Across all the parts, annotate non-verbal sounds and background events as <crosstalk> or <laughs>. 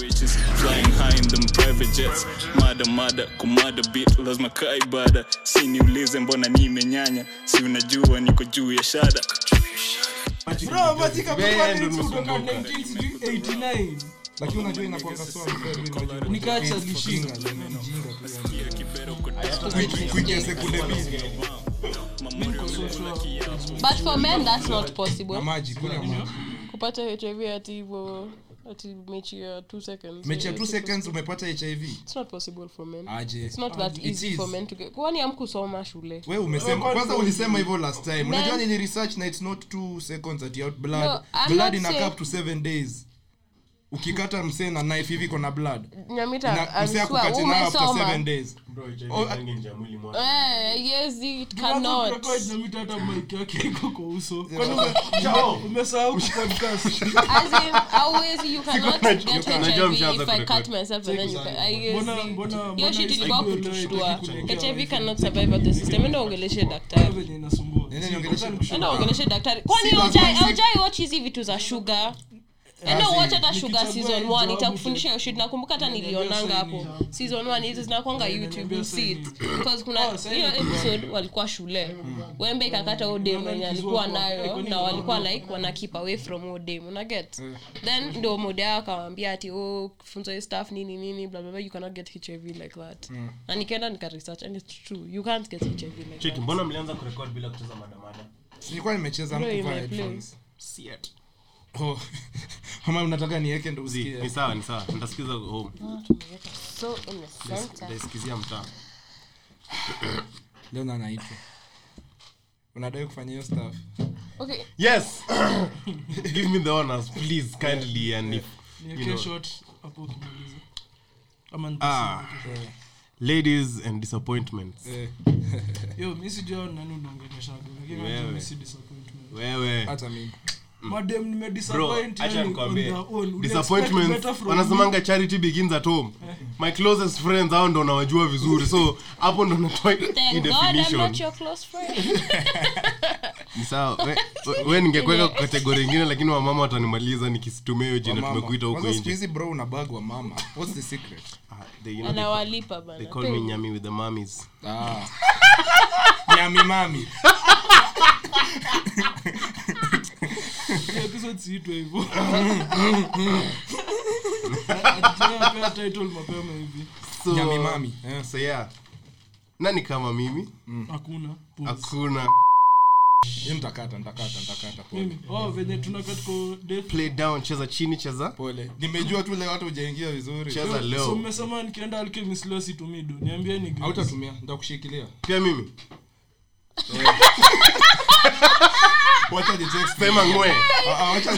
Witches flying high in them private jets. Mada mada kumada bit lazima kaa ibada si niulize mbona nimenyanya si unajua niko juu ya shada. Bro, Matika Band amekuwa kutoka 1989. lakini unajua inakuanga swali Nikaacha lishinga. quick sekunde mbili. But for men that's not possible. Maji kunywa maji. Kupata hiv ati hivyo ati mechi ya 2 seconds. Mechi ya Eh, 2 it's seconds umepata hiv it's not possible for men. Aje. It's not that easy is. for men to get kwani amkusoma shule? We umesema kwanza ulisema hivyo last time. Unajua nili research na it's not two seconds at your blood. No, blood ina to 7 days ukikata msee na knife hivi kona blood. Na msee akukate nayo after 7 days. Eh yes it Tunaanza cannot. kurekodi na mita hata mic yake iko kwa uso. Kwani ume- umesahau kupodcast? as in always you cannot get Najua mshaanza if i cut kurekodi. myself and then you can i guess Mbona- mbona- hiyo mbona shit isi- ilikuwa kutushtua hiv cannot survive at the system enda ongeleshe daktari. Enda ongeleshe kwani aujai watch hizi vitu za sugar enda watch hata sugar season hizo 1 hapo itakufundisha hiyo shit. Nakumbuka hata nilionanga hapo season 1 hizi zinakwanga youtube you see it because kuna hiyo episode walikuwa shule. Wembe ikakata odem wenye alikuwa nayo na walikuwa like wana keep away from odem una get? Then ndio mode yao akawambia ati oh funzo hii stuff nini nini blah blah blah you cannot get hiv like that. Na nikaenda nika research and it's true you can't get hiv like that. mbona mlianza kurekod bila kucheza madamada? Nilikuwa nimecheza mkuvaa. Oh <laughs> ama unataka niweke ndo usikie. ni sawa ni sawa. Nitasikiza home. So in the center nitaisikizia mtaa. <sighs> Leo na naitwa unadai kufanya hiyo stuff. Okay. Yes! <coughs> Give me the honors please kindly and if you Niweke know. shot hapo ukimaliza. Ama ah. yeah. ladies and disappointments. Eh, <laughs> Yo, mimi sijua nani unaongeleshaga, lakini mimi si disappointment. wewe. Hata mimi Me. wanasemanga charity begins at home. My closest friends hao ndo nawajua vizuri. So hapo ndo natoa <laughs> ni sawa. We, we- we ningekweka kwa kategori ingine lakini wamama watanimaliza nikisitumia hiyo jina tumekuita huko Kwanza nje. hizi bro una bag wa mama. What's the secret? Ah, with the mummies ah. <laughs> Nyami mami <laughs> Hii episode siitwe hivyo. Hatujapea <laughs> title mapema hivi. so, nyami mami. Eh. so yeah. nani kama mimi? Hakuna. Mm. hakuna. Ntakata ntakata pole. Oh, venye play down cheza chini cheza. Pole. Nimejua tu leo hata hujaingia vizuri. Cheza so mmesema nikienda alchemist leo niambieni guys. hautatumia nitakushikilia. Pia mimi <laughs> wacha ni text sema ngwe. Ah, ah, wacha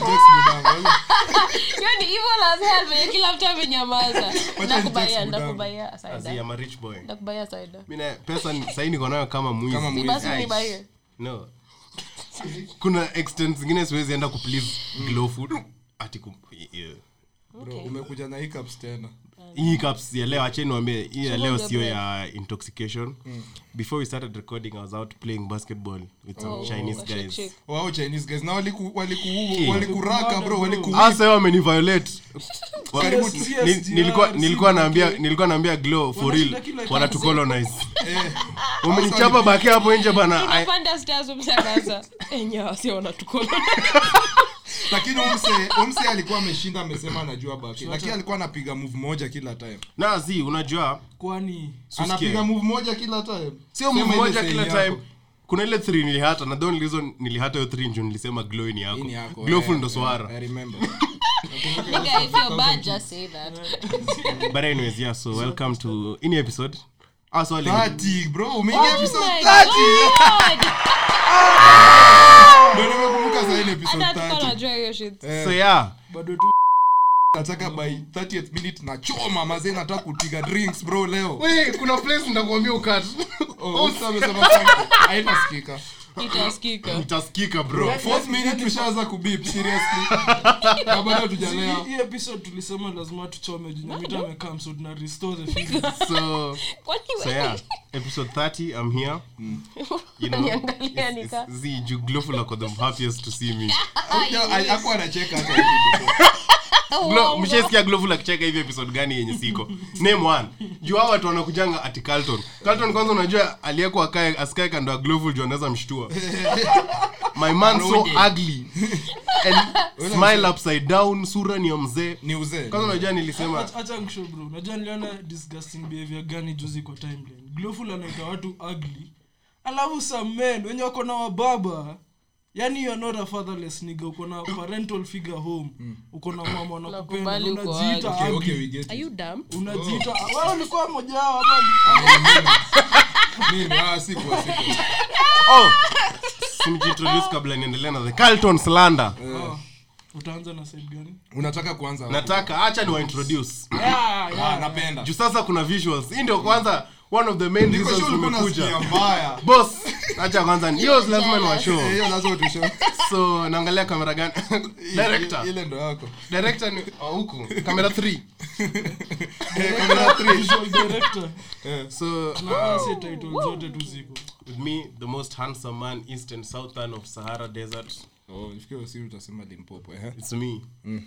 venye kila mtu amenyamaza. Saida. pesa sahii niko nayo kama mwizi. No. Kuna extent zingine siwezi enda kuplease glow ati ku, yeah. bro umekuja na hiccups tena. Hii ya leo acheni niwaambie hii ya leo sio ya intoxication before we started recording i was out playing basketball with some Oh, chinese guys. shake. wao chinese guys. Na waliku waliku walikuraka bro waliku hasa wao wameniviolate. <laughs> Ni- CSDR, nilikuwa nilikuwa naambia nilikuwa naambia glow for real. kila wana to colonize <laughs> eh. <laughs> Umenichapa baki hapo nje bana. Lakini umse umse alikuwa ameshinda amesema anajua baki lakini alikuwa anapiga move moja kila time. Na zi unajua kwani anapiga move moja kila time? Sio move moja kila yako. time. kuna ile three nilihata na the only nilihata hiyo 3 ndio nilisema glow ni yako. Ni yako, glow full ndo eh, swara. I remember. <laughs> Nigga if you're bad just say that. But anyways yeah so welcome to any episode. Ah so 30 bro umeingia oh episode my 30 god. ndio <laughs> nimekumbuka sasa ile episode 30 najua hiyo shit. So yeah. bado tu nataka by 30th minute na choma mazee nataka kupiga drinks bro leo. We kuna place ndakuambia ukat. Oh sasa amesema <laughs> haina sikika itaskika itasikika bro. Fourth minute tushaanza kubip seriously. Na bado tujalea hii episode tulisema lazima tuchome juu mita amekaa so tuna restore the <laughs> feeling. So so yeah episode 30 i'm here. You <laughs> know zi ju glowful ako the happiest to see me. Hakuwa anacheka hata hivi glovu la kicheka hivi episode gani yenye siko? Name one. Juu hao watu wanakujanga ati carlton. Carlton kwanza unajua aliyekuwa akae asikae kando ya glovu juu anaweza mshtua. My man so ugly. And smile upside down sura ni ya mzee. Ni uzee. Kwanza unajua nilisema Acha- acha bro. Unajua niliona disgusting behavior gani juzi kwa timeline. Glowful anaita watu ugly. Alafu some men wenye wako na wababa yani you're not a fatherless nigga uko na <coughs> parental figure home. Uko na mama wanakupenda Nakubali uko unajiita okay, okay, we get Are it. you dumb? unajiita wewe ulikuwa mmoja wao ama ni- <laughs> Mimi, ah, sikuwa, sikuwa. oh simjiintroduce kabla niendelee na the carlton slander. Ah, utaanza na side gani? Unataka kuanza wapi? nataka acha ni introduce. Yeah, yeah, Ah, napenda. Juu sasa kuna visuals. Hii ndio kwanza one of the main reasons tumekuja. boss acha kwanza hiyo lazima ni wa Eh, hiyo lazima utushow. so naangalia kamera gani? Director. ile ndo yako. Director ni oh, huku. Kamera 3 <laughs> Eh, kamera three. visual director. <laughs> So na ase title zote tu ziko. with me the most handsome man east and southern of sahara desert. Oh, nifikiria usiri utasema limpopo eh? it's me. Mm.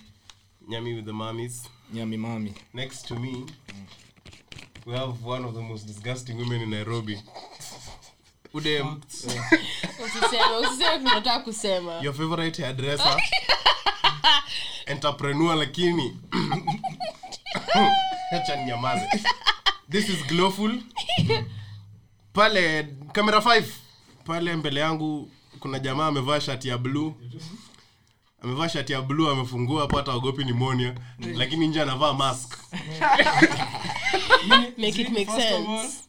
nyami with the mummies nyami mami. Next to me we have one of the most disgusting women in nairobi. Udem. Usiseme, usiseme tunataka kusema. your favorite hairdresser. Entrepreneur lakini. Acha ninyamaze. This is glowful. Pale camera 5 pale mbele yangu kuna jamaa amevaa shati ya blue. Amevaa shati ya blue amefungua hapo hata ogopi nimonia lakini nje anavaa mask Make it make sense.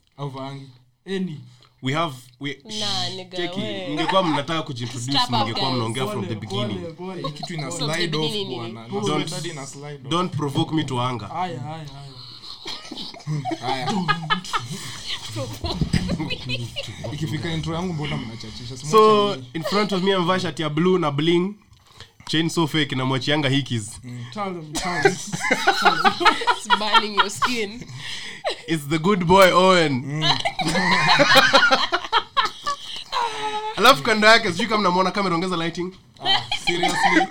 any? We have we Nah, nigga, cheki we. mngekuwa mnataka kujintroduce mngekuwa mnaongea from the beginning. kitu ina slide off bwana. Don't- ina slide off. don't provoke me to anger. Haya haya haya. Haya. <laughs> <laughs> Ikifika intro yangu mbona mnachachisha? So in front of me amevaa shati ya blue na bling chain so fake namwachianga hikis. It's burning your skin. its the good boy owen alafu kando yake sijui kama namwona kama inaongeza lighting seriously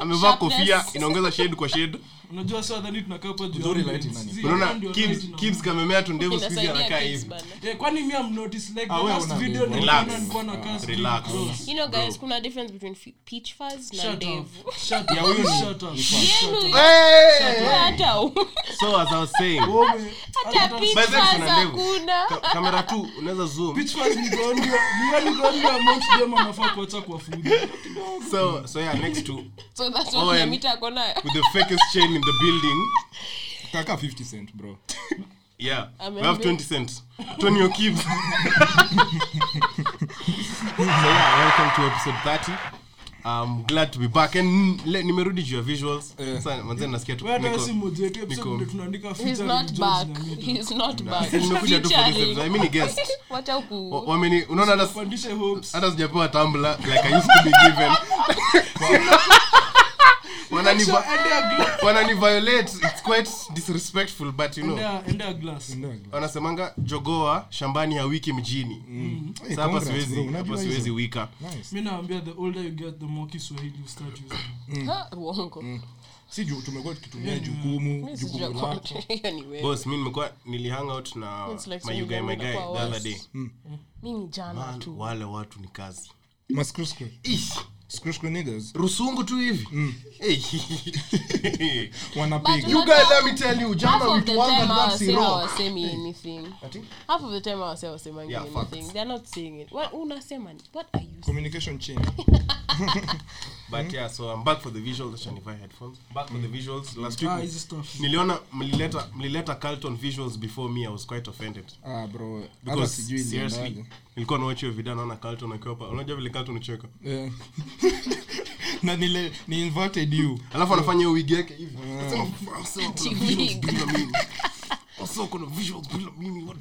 amevaa Sharpness. kofia inaongeza shade kwa shade unajua saa dhani tunakaa hapa juu ya Uzuri audience. light inani- Si, unaona ndio Kibs- light ina- Kibs kamemea tu ndevu siku hizi anakaa hivi. Eh, kwani mi am notice like Ah, nilikuwa na cast Relax. bros. You know, guys, kuna difference between peach fuzz na Shut ndevu. up. Shut Ya up. huyu ni- Shut up. ni Yenu, Hey! hata u- so as i was saying kamera tu unaweza zoom Bitch fuzz ni the only- ni only the only amount them anafaa kuacha kwa food. so so yeah next to So that's what Owen. Nyamita ako with the fakest chain in the building. Kaka 50 cent bro. <laughs> Yeah. We have 20 cents. Tony O'Keefe <laughs> so yeah welcome to episode 30 I'm glad to be back. And le, nimerudi juu ya visuals. Eh. sasa manze nasikia tu niko- si yetu episode niko- He's not back. He's not back. nimekuja tu for this episode. I mean guest Wacha uku- Wa- wameni unaona hata hopes. hata sijapewa tumbler like I used to be given <laughs> wanani So, endea gla- wanani violate it's quite disrespectful but you know. Endea- endea glass. wanasemanga jogoa shambani ya wiki mjini. Hey, Sasa siwezi hapa siwezi wika. Nice. mi naambia the older you get the more kiswahili you start using. Ha, uongo. si ju- tumekuwa tukitumia jukumu jukumu lako. kwa- <laughs> hiyo ni wewe. boss mi nimekuwa nilihang out na like my guy my guy the other day. Mimi jana tu. wale watu ni kazi. Ish, rusungu tu hivi Hey. <laughs> you guys let me tell you Half jana of the wituanga time that's hawase wrong hawasemi anything. Half of the time hawase hawasemangi Yeah, anything. facts. They're not saying it. What unasema What are you communication chain <laughs> <laughs> but yeah so i'm back for the visuals. Acha nivae headphones. Back for mm. the visuals. Last week ah hizi stuff niliona mlileta mlileta carlton visuals before me. I was quite offended. Ah bro. Because sijui seriously nilikuwa nawachi hiyo video naona carlton akiwa hapa. Unajua vile carlton ucheka yeah <laughs> na nile ni inverted you. Alafu anafanya hiyo wig yake hivi. Sasa "Also, <laughs> kuna visuals bila mimi. What-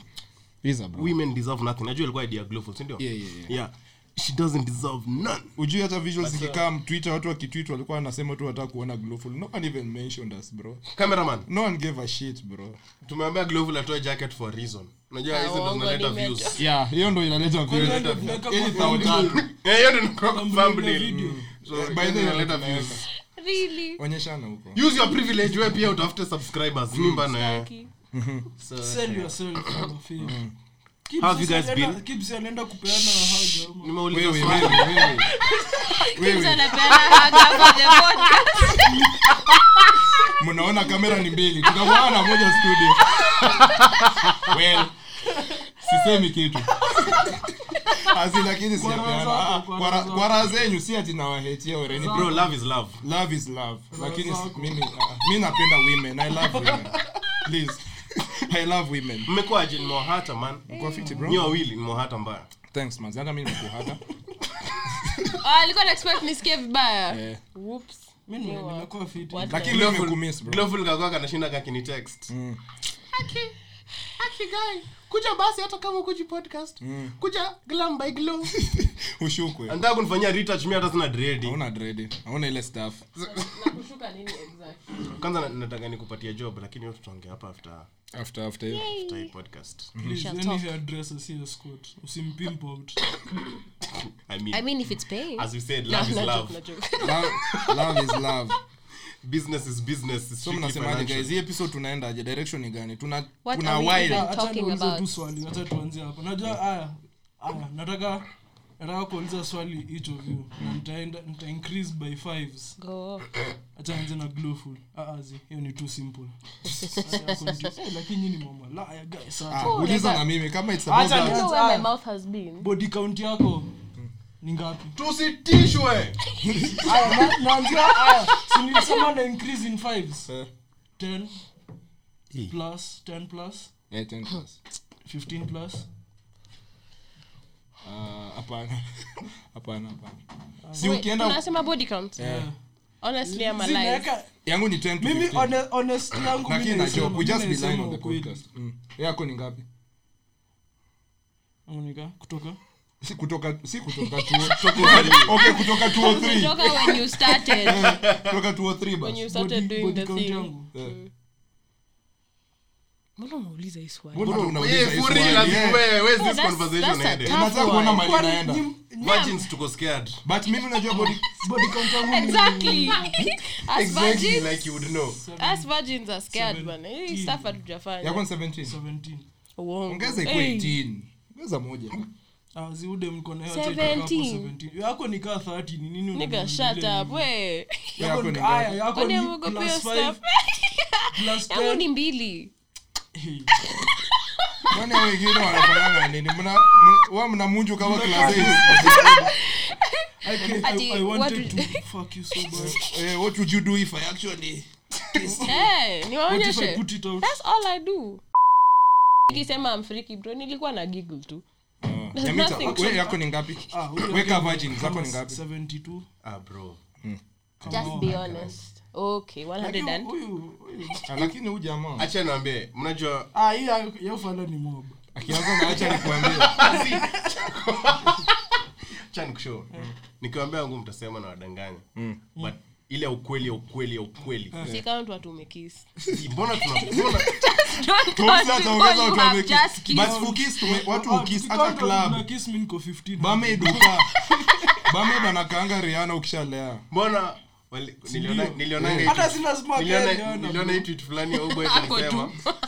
Iza, bro. Women deserve nothing. Najua ilikuwa idea glowful si ndio? Yeah, yeah, yeah. yeah she doesn't deserve none. Ujui hata visuals zikikaa twitter watu wakitwit walikuwa wanasema tu wataka kuona glowful. No one even mentioned us bro. Cameraman. No one gave a shit bro. Tumeambia glowful atoe jacket for a reason. Unajua hizo ndo zinaleta views. yeah hiyo ndo inaleta views. <laughs> Hiyo ndo tunaweka Ili kwa. Eh, hiyo ndo inakuwa thumbnail ya thumbnail. video. So, By the inaleta views. mbili onyeshana huko. Use your privilege we pia utafute subscribers mimba na Ki- Sell yourself for How have you guys been? Kibs alienda kupeana haga ama- nimeuliza wewe wewe <laughs> wewe. Anapeana hug hapa the podcast. <laughs> mnaona kamera ni mbili. Tukakuana moja studio. <laughs> Well sisemi kitu. Asi lakini Ah, kwa kwa raha kwa raha zenyu si ati nawahetia oreni bro love is love. Love is love. Lakini mimi ah, napenda women. I love women. Please <laughs> i love women. Mmekuwaje nimewahata man. Kwa fiti bro? Nyi wawili nimewahata mbaya. Thanks man. Hata mimi nimekuhata <laughs> Ah, alikuwa na expect nisikie vibaya. Eh. Whoops. Mimi ni- nimekuwa fit. What lakini leo nimekumiss bro. Glowful kakwa kanashinda kakini text. Mm. Aki, aki guy, kuja basi hata kama kuji podcast mm. kuja glam by glow <laughs> ushukwe nataka kunifanyia retouch mimi hata sina dread hauna dread hauna ile stuff na kushuka nini exactly? kwanza nataka nikupatia job lakini wewe tutaongea hapa after after after Yay. after hii podcast Please, Shut any address hairdresser, si escort. Usimpimp out. <coughs> i mean I mean if it's paying. as we said No, love is no joke, love no joke. love, love is love <laughs> business is business. So mnasemaje guys? hii episode tunaendaje? Direction ni gani? Tuna What kuna are we while even- Acha niulize tu swali acha tuanzie hapo. Najua haya haya nataka nataka kuuliza swali each of you. Na nitaenda nita increase by fives. Go. acha nianze na glowful ah ah, zi hiyo ni too simple. Eh, lakini ni mama la ya guys ah, uliza na mimi kama it's about Acha that, my mouth has been. body count yako ni ngapi? Tusitishwe! <laughs> Naanzia aya si na increase in fives? Eh, 10 plus 10 plus? Yeah, 10 plus. 15 plus? Ah, hapana. <laughs> Hapana hapana. Si ukienda tunasema body count. Eh, Honestly, I'm alive. yangu ni 10 to mimi 15 hone- honest <clears throat> yangu mimi na job we just be lying on the podcast. Mm. yako ni ngapi? Monica, kutoka si kutoka si kutoka tuo okay kutoka 203 Kutoka when you started. <laughs> kutoka 203 when you started body- doing body the thing. yangu. Eh. Mbona unauliza hii swali? Mbona unauliza Eh, hii swali? Eh, where- where's Oh, this conversation headed? nataka kuona mali inaenda virgins tuko scared but mimi unajua body body count yangu Exactly. <laughs> As exactly virgins, like you would know as virgins are scared, Seven- Hii stuff hatujafanya. yako 17 17 Uongo. ongeza Hey. 18 ongeza moja ziude mkono yote 17. itakaa hapo 17. yako ni kaa 30 ni nini Nigga, shut up. We. Yako Yako ni- ni aya, yako Kwani ni ameogopa hiyo plus five, stuff? plus Yangu 10. ni mbili. Hey. kwani hao wengine wanafanyanga nini mna mna- wa mna kama class eight. I can- Ati, I- I what to fuck you so bad. <laughs> eh what would you do if i actually Eh, What if I niwaonyeshe. put it out? That's all I do. Nikisema I'm bro, nilikuwa na giggle tu. Yako ni ngapi? Ah, Weka virgin, zako ni ngapi? 72. ah bro. Just be honest. Okay, 100 Lakini and huyu- huyu- Ah, lakini huyu jamaa. Acha niambie mnajua Ah, hii ya- ya ni mob. akianza na acha nikuambie. <laughs> <laughs> Acha nikushow. Nikiwambia wangu mtasema na wadanganya. But ile ya ukweli ya ukweli ya ukweli. <laughs> Watu mbona tume- watu Ah, ukis tukikata hata club. na kiss mi niko 15. bamed anakaanga riana ukishalea. Mbona? Hii fulani ya alisema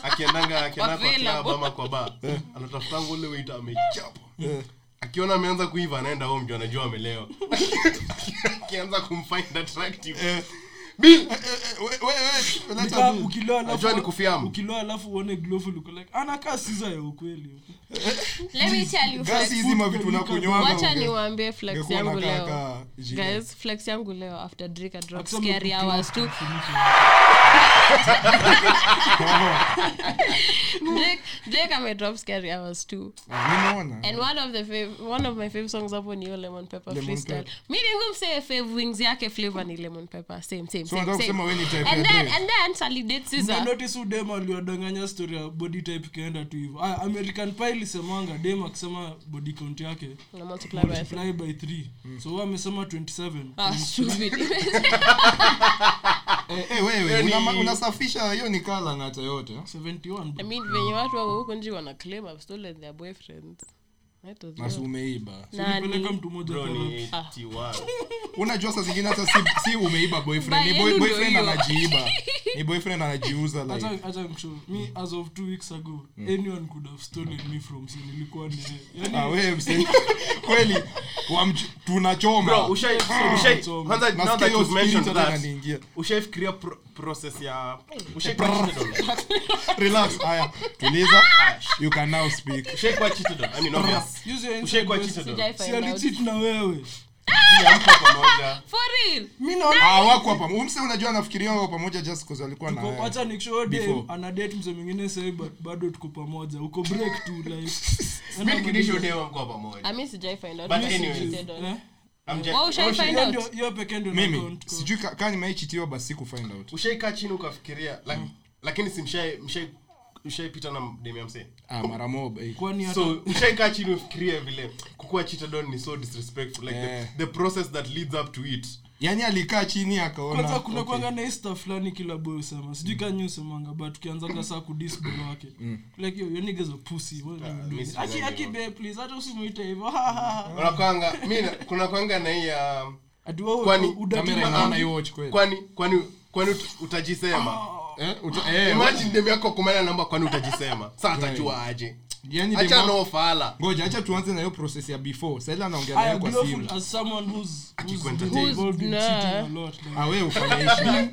akiendanga akienda kwa club ama kwa bar anatafutanga ule waiter amechapa akiona ameanza kuiva anaenda home ndio anajua amelewa. <laughs> Akianza kumfind attractive bill Nika ukilewa alafu- Najua ni kufiamu. ukilewa alafu uone glovu uko like anakaa siza ya ukweli Let me tell you flex. hizi mavitu nakunywanga niwaambie flex yangu leo. Guys, flex yangu leo after drink a drop scary hours tu. Drake Drake ame drop scary hours too. Ah, And one of the fav- one of my favorite songs hapo ni yo lemon pepper Lemon freestyle. pepper. Mi ningu fave wings yake flavor ni lemon pepper. Same same So same. kusema same. wewe ni type And then and then Sally did Caesar. Mnanotice huyu dem aliwadanganya story ya body type ikaenda tu hivyo Ah, american pie lisemanga dem akisema body count yake multiply by multiply by 3 so amesema 27 Ah, stupid. <laughs> Eh, eh, wewe unama- unasafisha hiyo ni kala ngata yote 71 I mean venye watu wako huko nje wana claim I've stolen their boyfriends. Umeiba. Mtu mmoja 81. unajua saa zingine hata si, si umeiba boyfriend. Ni boy, boyfriend anajiiba. <laughs> Ni boyfriend anajiuza like. Acha- acha me as of two weeks ago anyone could have stolen me from sin ilikuwa ni yani ah wewe mse. Kweli tunachoma. Bro, ushai- ushai- kwanza now that you've mentioned that, ushaifikiria pro- process ya ushaikuwa relax haya. Tuliza. You can now speak. Ushaikuwa cheated on? I mean, obvious. Alicheat na wewe. Unajua anafikiria pamoja just ana date mzee mwingine bado tuko pamoja. Uko break tu like Mimi mko pamoja. Sijai find out. But anyways. Hiyo pekee ndio mimi. sijui ka- kama nimeichitiwa basi find out. Ushaikaa chini ukafikiria lakini si mshai mshai ushaipita na demu ah mara mob eh. kwani hata so ushaikaa chini ufikirie vile kukuwa chitadon ni so disrespectful like yeah. the, the process that leads up to it yani alikaa chini akaona kuna okay. kwanga na ista fulani kila boy usema sijui mm. nyi usemanga but ukianzaga saa kudis boy wake like yo yo niggas a pussy what are you doing? aki aki hivyo. please hata usimuite hivyo unakwanga ha. kuna kwanga mi na- kuna kwanga na hii ya Kwani kwani kwani kwani ut- utajisema eh uta, eh imagine demu yako kumana namba kwani utajisema? Saa atajua aje. Yani acha no fala. Ngoja acha tuanze na hiyo process ya before. Sasa anaongea naye kwa simu. as someone who's who's nah. ah ufanye <laughs>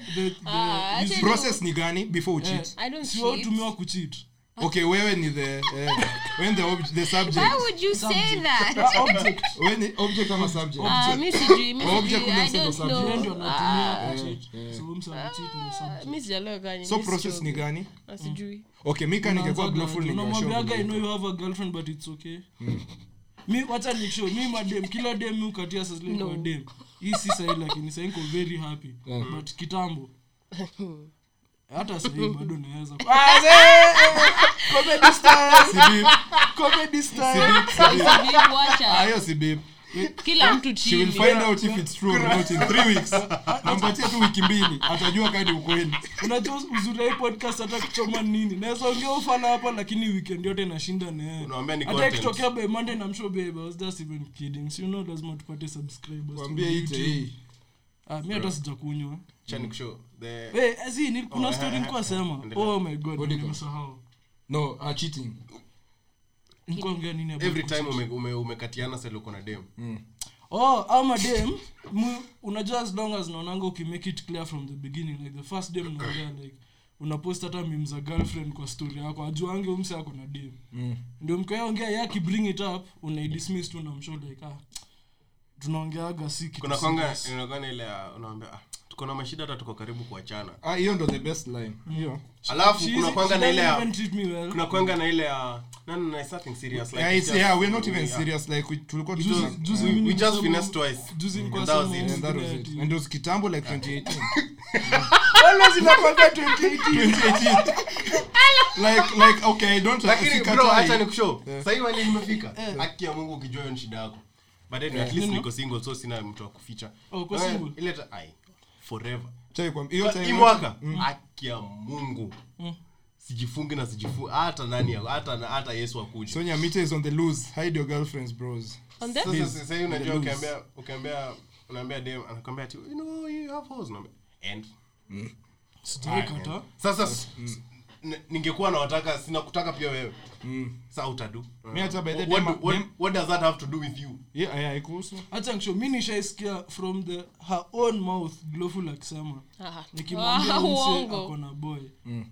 Ah, process ni gani before eh, ucheat I don't si wewe cheat. utumiwa kucheat <laughs> okay wewe ni the eh, when the ob- the subject. Why would you say that? Ah, <laughs> object when object ama subject? Ah, mi sijui, mi Object sijui, kuna I yeye ndio anatumia Ah, so msa anacheat ni subject. Mi sijalewa gani, so mi process ni gani? Ah, sijui. okay mika ningekuwa Unaanzaga glowful aje? Unamwambiaga, I know you have a girlfriend but it's okay. Mi wacha nishow mi madem kila dem mi ukatia sasile kwa dem. Hii si sahi lakini sahi niko very happy. But kitambo <laughs> hata sahi <laughs> bado naweza Ah, kuacha. hiyo si kila mtu will find out if it's true not in three weeks. Nampatia tu wiki mbili atajua kadi ukweli unajua uzuri podcast hata kuchoma nini? Naweza ongea ufala hapa lakini weekend yote nashinda naye Unawaambia ni hata content. ikitokea by monday na msho babe i was just even kidding. So you know lazima tupate subscribers ah mi hata sijakunywa. Acha nikushow the zi, ni- kuna Oh, story sema oh my god What do you nimesahau. No uh, cheating. Nilikuwa ongea nini about every kucheat? time ume- ume- umekatiana sasa uko na dem. Oh ama dem unajua as long as naonanga ukimake it clear from the beginning like the first dem naongea like unapost hata mim za girlfriend kwa story yako ajuange umse ako na dem. Ndio mkaongea ye akibring it up unaidismiss tu namsho like ah tunaongeaga si kitu kuna ile unaambia ah, tuko na mashida hata tuko karibu kuachana. Ah hiyo ndo the best line. Hiyo. Alafu kuna kwanga na ile ya kuna kwanga na ile ya no na something serious like yeah, it's just- yeah we're not even yeah. serious like we, tulikuwa tu Juzi- tuna- we just finessed twice. juzi nilikuwa And that was it. and that was it. And it was kitambo like 2018 Wala zinakwanga 2018. 2018 like like okay i don't lakini bro acha nikushow. Sasa hivi wale nimefika haki ya mungu ukijua hiyo ni shida yako. But anyway, at least niko single so sina mtu wa kuficha. Oh, Eh, single? ile ai forever. Chai kwa- hiyo time hii mwaka mungu. Sijifungi na sijifu hata nani hata hata yesu akuje. Sonya Mita is on the loose. Hide your girlfriends bros. On the- sasa sasa unajua ukiambia ukiambia unaambia dem anakuambia ati you know you have hoes and Sijai kataa. sasa s- s- n- ningekuwa nawataka sina kutaka pia wewe. Sa utadu. Mi hata by the what, dem- what, dem- what does that have to do with you? Yeah yeah ikuhusu. Hata nisho mi nishaisikia from the her own mouth glowful akisema Ah. nikimwambia Ah, mse uongo. ako na boy.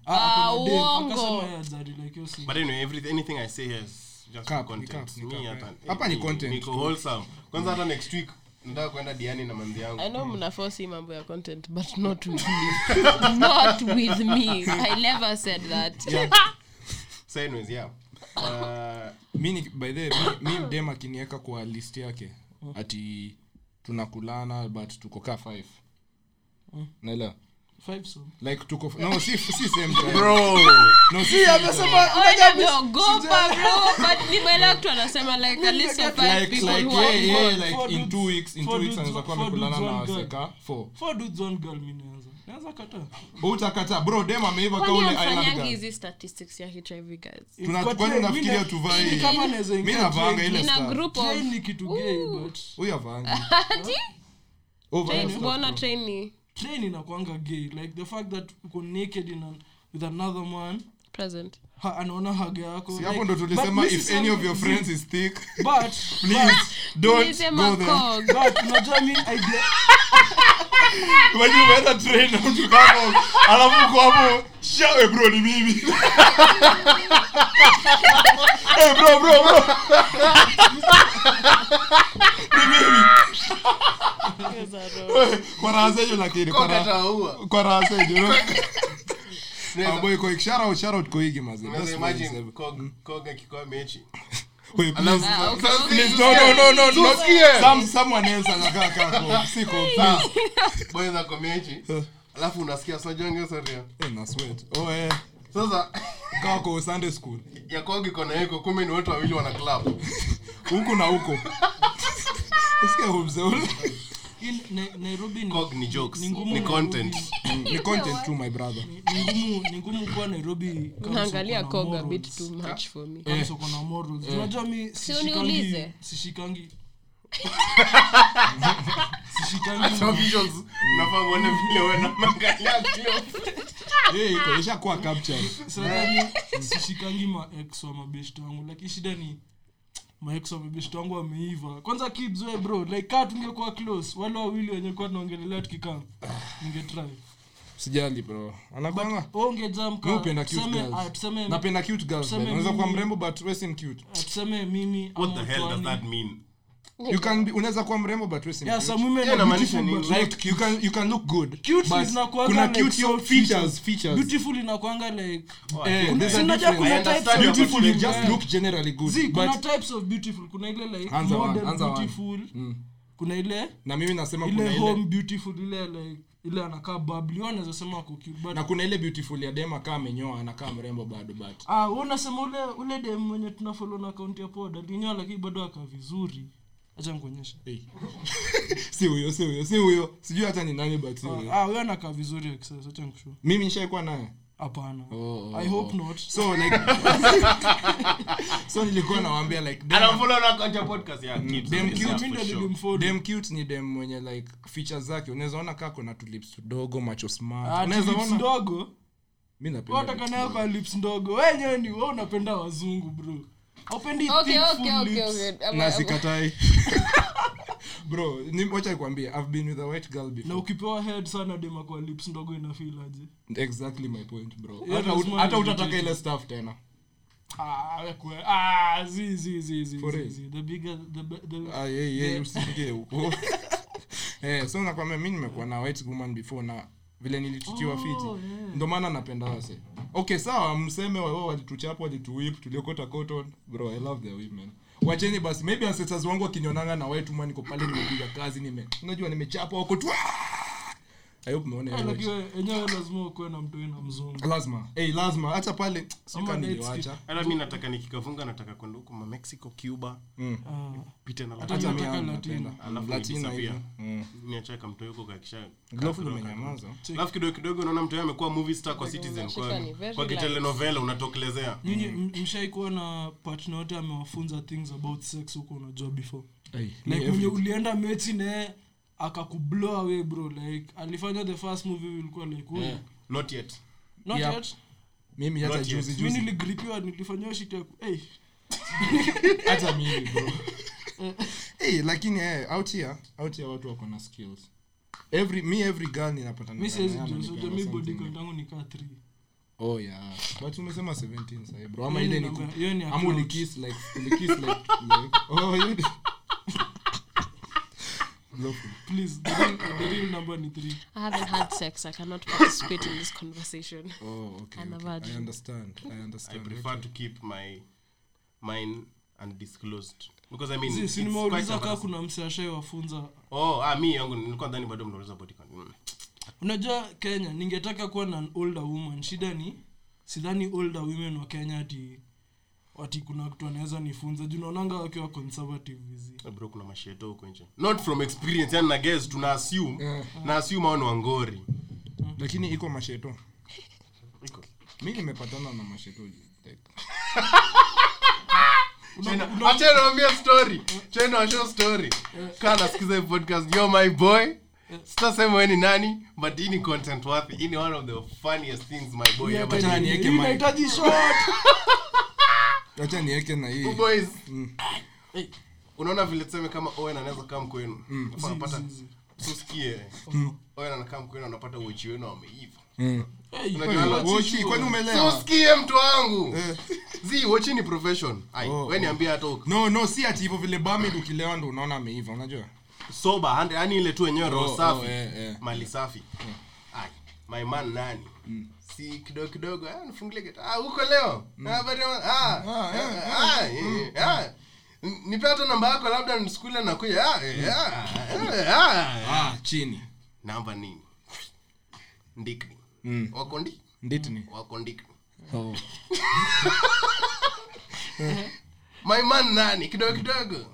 Ah, ako na dem. uongo. Akasema yeye hajali, like hiyo si- but anyway everything anything i say here is just Cap, for ni content cap, ni Me cap, hata-. Hapa ni ni- content. niko wholesome. Kwanza hata next week nataka kwenda diani na manzi yangu. I know mnaforce mambo ya content but not with me. <laughs> Not with me. I never said that. <laughs> So anyways yeah. Uh, mi by the mi, mi dem akinieka kwa list yake ati tunakulana but tuko kaa five. Naelewa five songs like tuko no si si same time. Bro. No si amesema ameogopa bro. <laughs> But nimeelewa kitu anasema like a list five like people like who are yeah, yeah, like Four in two weeks in two weeks anaweza kuwa amekulana na waseka. Four. Four dudes one girl mi naanza naanza kataa utakata. Bro dem ameiva Kwani kaule island girl hizi statistics ya hiv guys? Tuna- Kwa kwani train, unafikiria tuvai- ni kama naweza mi ingia navanga ile star. group of ni kitu gay but huyu avangi <laughs> Ati? over Train- train ni train inakwanga gay. Like the fact that uko naked in an, with another man present. ha, anaona haga yako. Si hapo ndo tulisema if any of your friends is thick <laughs> <laughs> but please don't go there. <laughs> But unajua mi idea when you went a train now to come on alafu uko hapo shawe bro ni mimi. Hey bro bro bro kwa raha zenyu lakini kwa raha zenyu no? Ah, shout out, shout out Koigi, mazee. That's unaweza what he imagine. Kog- kog akikuwa mechi <laughs> Wait, please. Ah, okay, Sasa- okay. Please, no, no, no, no, no. Some- someone else anakaa kaa Koig. <laughs> Please. <laughs> boy za kwa alafu unasikia sinajuangia saria Eh, na sweat. Oh, eh. sasa Kaa kwa Sunday school. ya kog iko na kumbe ni watu wawili wana club huku na huko Usikia huyu mzee ule? in Na- nairobi ni, ngumu ni Nairobi. content. <laughs> Ni content tu my brother. Ni ngumu ni ngumu kuwa nairobi kama naangalia uko na cog a morals. bit too much for me. Kama uko na morals. unajua mi sishikangi sishikangi. <laughs> Sishikangi So visuals unafaa uone vile wewe unaangalia clip. Iko ishakuwa captured. Sadani sishikangi maex wa mabeshto wangu. Lakini shida ni maex wa wangu wameiva kwanza kids we bro like kaa tungekuwa close wale wawili wenye kuwa tunaongelelea tukikam ningetry. Sijali bro. Anakwanga ongejamka mi upenda cute girls. tuseme napenda cute girls unaweza kuwa mrembo but we si cute. tuseme mimi what the hell does that mean you can be unaweza kuwa mrembo but we si yeah some women Yeah, are beautiful but like you can you can look good cute but zinakuanga kuna like cute yo features features beautiful inakwanga like eh Kuna- there's a si unajua difference. kuna types of beautiful you just yeah. look generally good Zee, kuna types of beautiful kuna ile like Anza one, anza beautiful kuna ile na mimi nasema kuna ile home beautiful ile like ile anakaa bubbly Wewe sema but na kuna ile beautiful ya dema kaa amenyoa anakaa mrembo bado but ah unasema ule ule dem mwenye tunafolo na akaunti ya poda linyoa lakini bado akaa vizuri acha nikuonyeshe. Hey. <laughs> si huyo si huyo si huyo. Sijui hata ni nani but si huyo. ah wewe anakaa vizuri acha nikushow mimi nishaikuwa naye? Hapana. Oh, oh, i hope not. So like <laughs> so nilikuwa nawaambia like dem- anafollow na account ya podcast ya kids Dem cute. yeah, mimi ndio nilimfollow dem cute ni dem mwenye like features zake. Unaweza ona kaa na tulips macho smart. Ah unaweza ona? ndogo? Mimi napenda wataka nayo kwa lips ndogo. Wewe ni wewe unapenda wazungu bro okay okay okay okay. Na sikatai. <laughs> Bro wacha nikwambie i've been with a white girl na ukipewa head sana dema kwa lips ndogo inafeel aje? Exactly my point bro. Hata lazima hata utataka ile stuff tena. Ah kwe ah zi zi zi zi For zi, real? zi. The bigger the be- the ah yeah yeah Yeah. usiingie huko eh so nakwambia mimi nimekuwa na white woman before na vile nilitutiwa Oh, fiti. yeah. ndio maana napenda wase. Okay sawa mseme wao walituchapa walituwip tuliokota cotton bro i love the women. Wacheni basi maybe ancestors wangu wakinyonanga na white woman niko pale nimepiga kazi nime unajua nimechapa wako tu enyewe lazima ukuwe na mtoi na mzungu. Lazima. Hey lazima. Hata pale. Sika hata mi nataka nikikafunga nataka kwenda huko mexico cuba. Mm. Ah, pite mm. niacha kamtoi huko kakisha glofu limenyamaza. Alafu kidogo kidogo naona mtu amekuwa movie star kwa citizen kwa, ni very kwa light. kitelenovela unatokelezea nyinyi mshaikuwa na partner wote amewafunza things about sex huko unajua before. Like mwenye ulienda mechi naye akakublow away bro like alifanya the first movie ilikuwa like huyu Yeah. not yet. Not Yep. yet? Mimi hata Not yet. juzi mi juzi. niligripiwa nilifanyia shit ya ku- hey. <laughs> Hata mimi bro. <laughs> Hey, lakini eh, out here out here watu wako na skills. Every me every girl ninapata mi siwezi na- jua na- mi something. body count yangu nikaa 3 oh yeah. But umesema 17 sasa bro. Ama ile ni ku- hiyo ama ulikiss like ulikiss like, like oh you <laughs> Lovely. please the real, the real number ni 3 I haven't had sex. I cannot participate in this conversation. oh okay, I'm a virgin. I understand I i understand prefer to keep my mine undisclosed because i mean Si- si nimeuliza kaa kuna msi ashaiwafunza oh ah mi yangu nilikuwa ndani bado mnauliza body count Mm. unajua kenya ningetaka kuwa na an older woman shida ni sidhani older women wa kenya ati ati kuna kitu anaweza nifunza. Juu naonanga wakiwa conservative hizi. Bro kuna masheto huko nje. Not from experience yani na guess tuna assume. Na assume hao ni wangori. Lakini iko masheto. Iko. Mi nimepatana na masheto like, <laughs> Chena- story. Chena story. Kaa nasikiza podcast. Yo my boy. Sitasema ni nani but content worthy. One of the funniest things my boy ever did. <laughs> wacha nieke na hii. Boys. Hey, unaona vile tuseme kama owen anaweza kaa mkwenu Alafu anapata susikie owen anakaa mkwenu anapata uochi wenu ameiva. Mm. Susikie mtu wangu. Zi wochi ni profession. Ai Oh, we niambia hata no no si ati hivyo vile bamid ukilewa ndo unaona ameiva unajua? Soba yani ile tu wenyewe roho Oh, safi. oh, eh, eh. mali safi. Ai my man nani si kidogo kidogo. Ah nifungulie ah uko leo. Ah ah ah, ah eh, ah hata namba yako labda nisikule na kuja. Ah eh, ah eh, ah. ah chini. Namba nini? <laughs> Ndikni. Mm. wako ndi? Nditni. Wako ndikni. Oh. <laughs> <laughs> my man nani? Kidogo kidogo.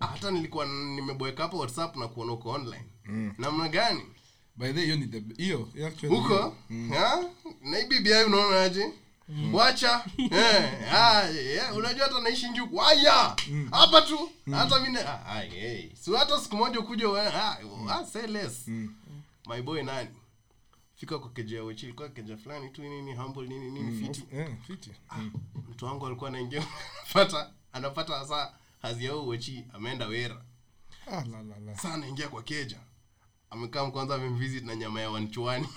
Hata nilikuwa nimeboeka hapo whatsapp na kuona uko online. Namna gani by the hiyo ni the hiyo huko? Ha? na bibi yayo unaonaje? Wacha. <laughs> Eh, ah, eh, unajua hata naishi njuku. Haya! Hapa tu. Hata mine ah, ah, hey. si hata siku moja ukuja ah, ah, say less. My boy nani? Fika kwa keja wechi ilikuwa keja fulani tu nini humble nini nini fiti. Eh fiti. Mm. mtu wangu alikuwa anaingia <laughs> anapata anapata saa hazi yao wechi ameenda wera. Ah la la la. Saa anaingia kwa keja amekaa kwanza amemvisit na nyama ya wanchuani. <laughs>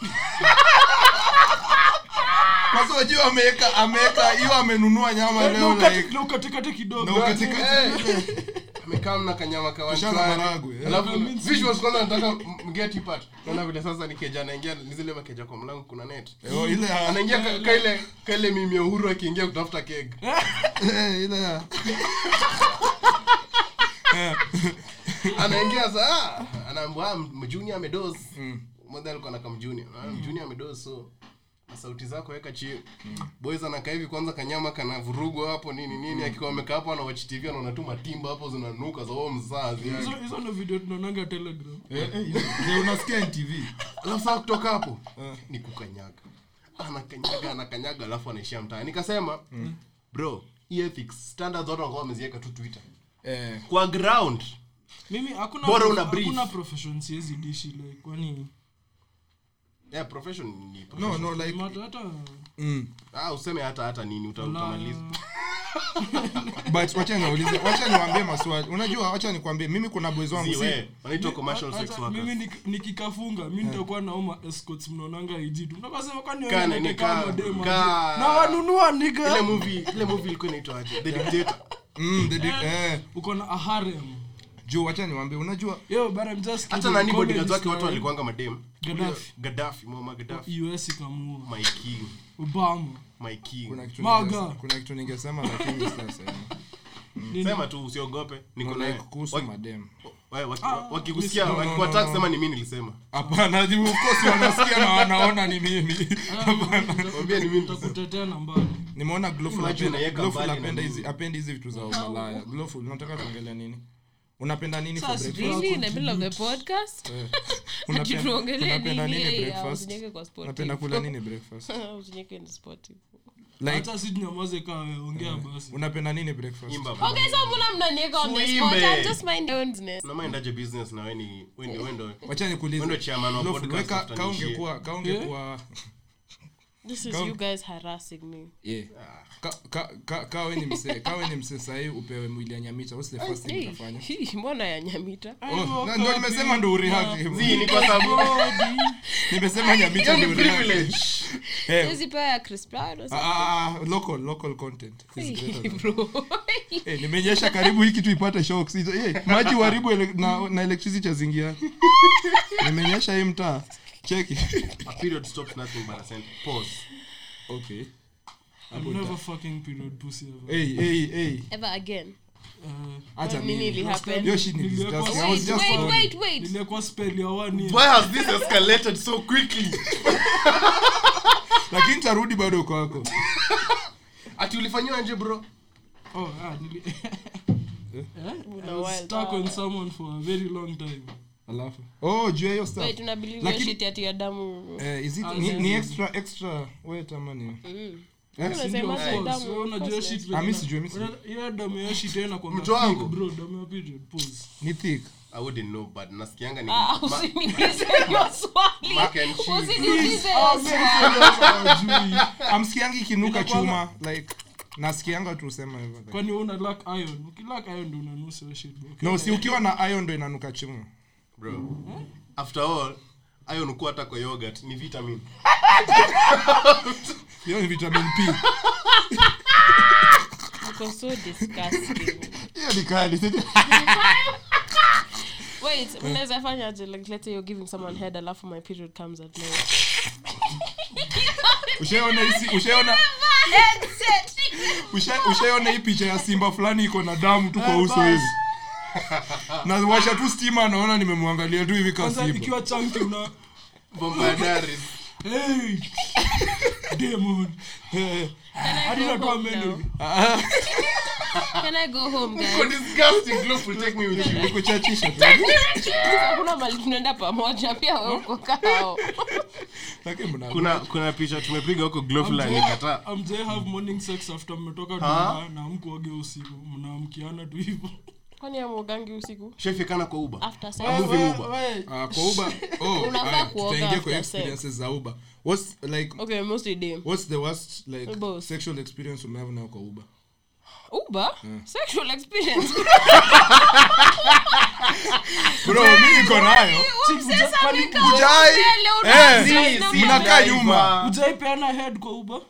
Kwanza wajua ameweka ameweka hiyo amenunua nyama leo like na ukatekate kidogo. na ukatikati amekaa mna kanyama ka wanchuani. eh. alafu visuals kwanza nataka mgeti part. Naona vile sasa ni anaingia ni zile makeja kwa mlango kuna net. Ile anaingia ka- ka ile ka ile mimi ya uhuru akiingia kutafuta keg. Eh, ile ya- <laughs> <laughs> <laughs> anaingia saa anaambia mjuni amedos mmoja alikuwa na kamjuni mjuni amedos so na sauti zako weka chini. Boys anakaa hivi kwanza kanyama kana vurugwa hapo nini nini akiwa amekaa hapo ana watch tv anaona tu matimba hapo zinanuka za wao mzazi. Hizo hizo ndio video tunaonanga telegram. Eh, eh, unasikia NTV <laughs> alafu saa kutoka hapo ni kukanyaga. Anakanyaga anakanyaga alafu anaishia mtaa nikasema bro hii ethics standards wanakuwa wameziweka tu twitter. Eh. Kwa ground mimi hakuna Bora una brief. hakuna profession siwezi dishi like kwani? Yeah profession ni no profession. no like mata hata mm. ah useme hata hata nini uta- utamaliza. <laughs> But wacha niwaulize wacha niwaambie maswali. Unajua wacha nikwambie mimi kuna boys wangu si ziwe wanaitwa commercial sex hata workers. mimi nik- nikikafunga mi nitakuwa naoma escorts mnaonanga ijitu mnakasema kwani Kaa wewe ni kaa- kaa- na wanunua ile niga movie ile movie ilikuwa inaitwa aje? The dictator. Mm, the, the, eh uko na a harem juu wacha niwaambie unajua yo but I'm hata nani bodyguards wake watu walikuanga madem Gaddafi. Gaddafi Muammar Gaddafi. Us ikamua my king. Obama. My king. Kuna kitu Maga. ningesema- kuna kitu ningesema lakini sasa <laughs> sema tu usiogope. Niko naye. kuhusu madem Ah, wakikusikia sema ni mimi nilisema. Hapana wanasikia na wanaona ni mimi. Mwambie ni mimi nilisema nambari. Nimeona glofu hizi apenda hizi vitu za malaya. Glofu unataka kuongelea nini unapenda nini for really in the middle of the podcast. Eh, <laughs> unapenda- nini? nini Eh, breakfast? unapenda kula <laughs> nini breakfast? <laughs> Hata si tunyamaze ongea basi. Unapenda nini breakfast? Okay so mbona mnaniweka on the spot? I'm just mind own business. Na maindaje business na wewe ni wewe ndio wacha nikuulize. Wewe ndio chairman wa podcast weka- after ka nishie. This is Go. you guys harassing me. Yeah. Ka ka ka ka ni msee ka ni msee sahi upewe mwili ya nyamita. What's the first thing utafanya? <laughs> hii, mbona ya nyamita? Oh na ndio nimesema ndo ureact Zii, ni kwa sababu. Nimesema nyamita hiyo ndo ni ureact privilege. Hizi Chris Brown or ah, something? ah, ah, local local content. Is bro. Nimenyesha karibu hii kitu ipate shocks. Hizo- maji ele, na, na electricity chazingia. <laughs> Nimenyesha hii mtaa cheki. A period stops nothing but a sentence pause. Okay. I've never fucking period pussy ever. Hey, hey, hey. ever again? Eh, spell ya one why has this escalated so quickly? <laughs> Lakini tarudi bado kwako. <laughs> Ati ulifanyiwa nje bro? Oh, ah, nili- <laughs> Eh? I was stuck on someone for a very long time. Alafu. Oh juu ya hiyo stuff. Lakini- ati ya damu. Eh, is it ni, ni extra extra wait ama ni? Mm. Mtu wangu. ni thick. I wouldn't know but nasikianga ni Ah, ikinuka <laughs> chuma like nasikianga tusema usema hivyo like. kwani una lack iron? Ukilack iron ndio unanusa hiyo shit bro. No si ukiwa na iron ndo inanuka chuma bro. After all ayo nukuwa hata kwa yogurt ni vitamin. <laughs> Hiyo ni vitamin p. Uko so disgusting. hiyo ni kali <laughs> Wait, unaweza fanya aje? Like let's say you're giving someone head alafu my period comes at night. <laughs> ushaona hisi ushaona ushaona hii picha ya simba fulani iko na damu tu kwa uso hivi na washa tu stima naona nimemwangalia tu hivi kwanza kasiba ikiwa chunky una bombadaris hey! Demon. Hadi go home now? Can I go home so guys? disgusting Glow will take me with you. Nikuchachisha Hakuna mali tunaenda pamoja pia wewe uko kao. kuna kuna picha tumepiga huko nikataa. Amjai have morning sex after mmetoka dunia na mkuage usiku. Mnaamkiana tu hivyo Kwani amuogangi usiku? shefikana kwa uba After sex. Movie We- Uber. Ah, kwa uba oh Unafaa kuoga kwa experiences za uba what's like Okay, mostly day. what's the worst like Both. sexual experience umehave nayo kwa uba Uber? Sexual experience. bro mi niko nayo Sasa kwani- nika- Ujai? Leo Eh, unasema si, na- mnakaa nyuma ujaipeana head kwa uba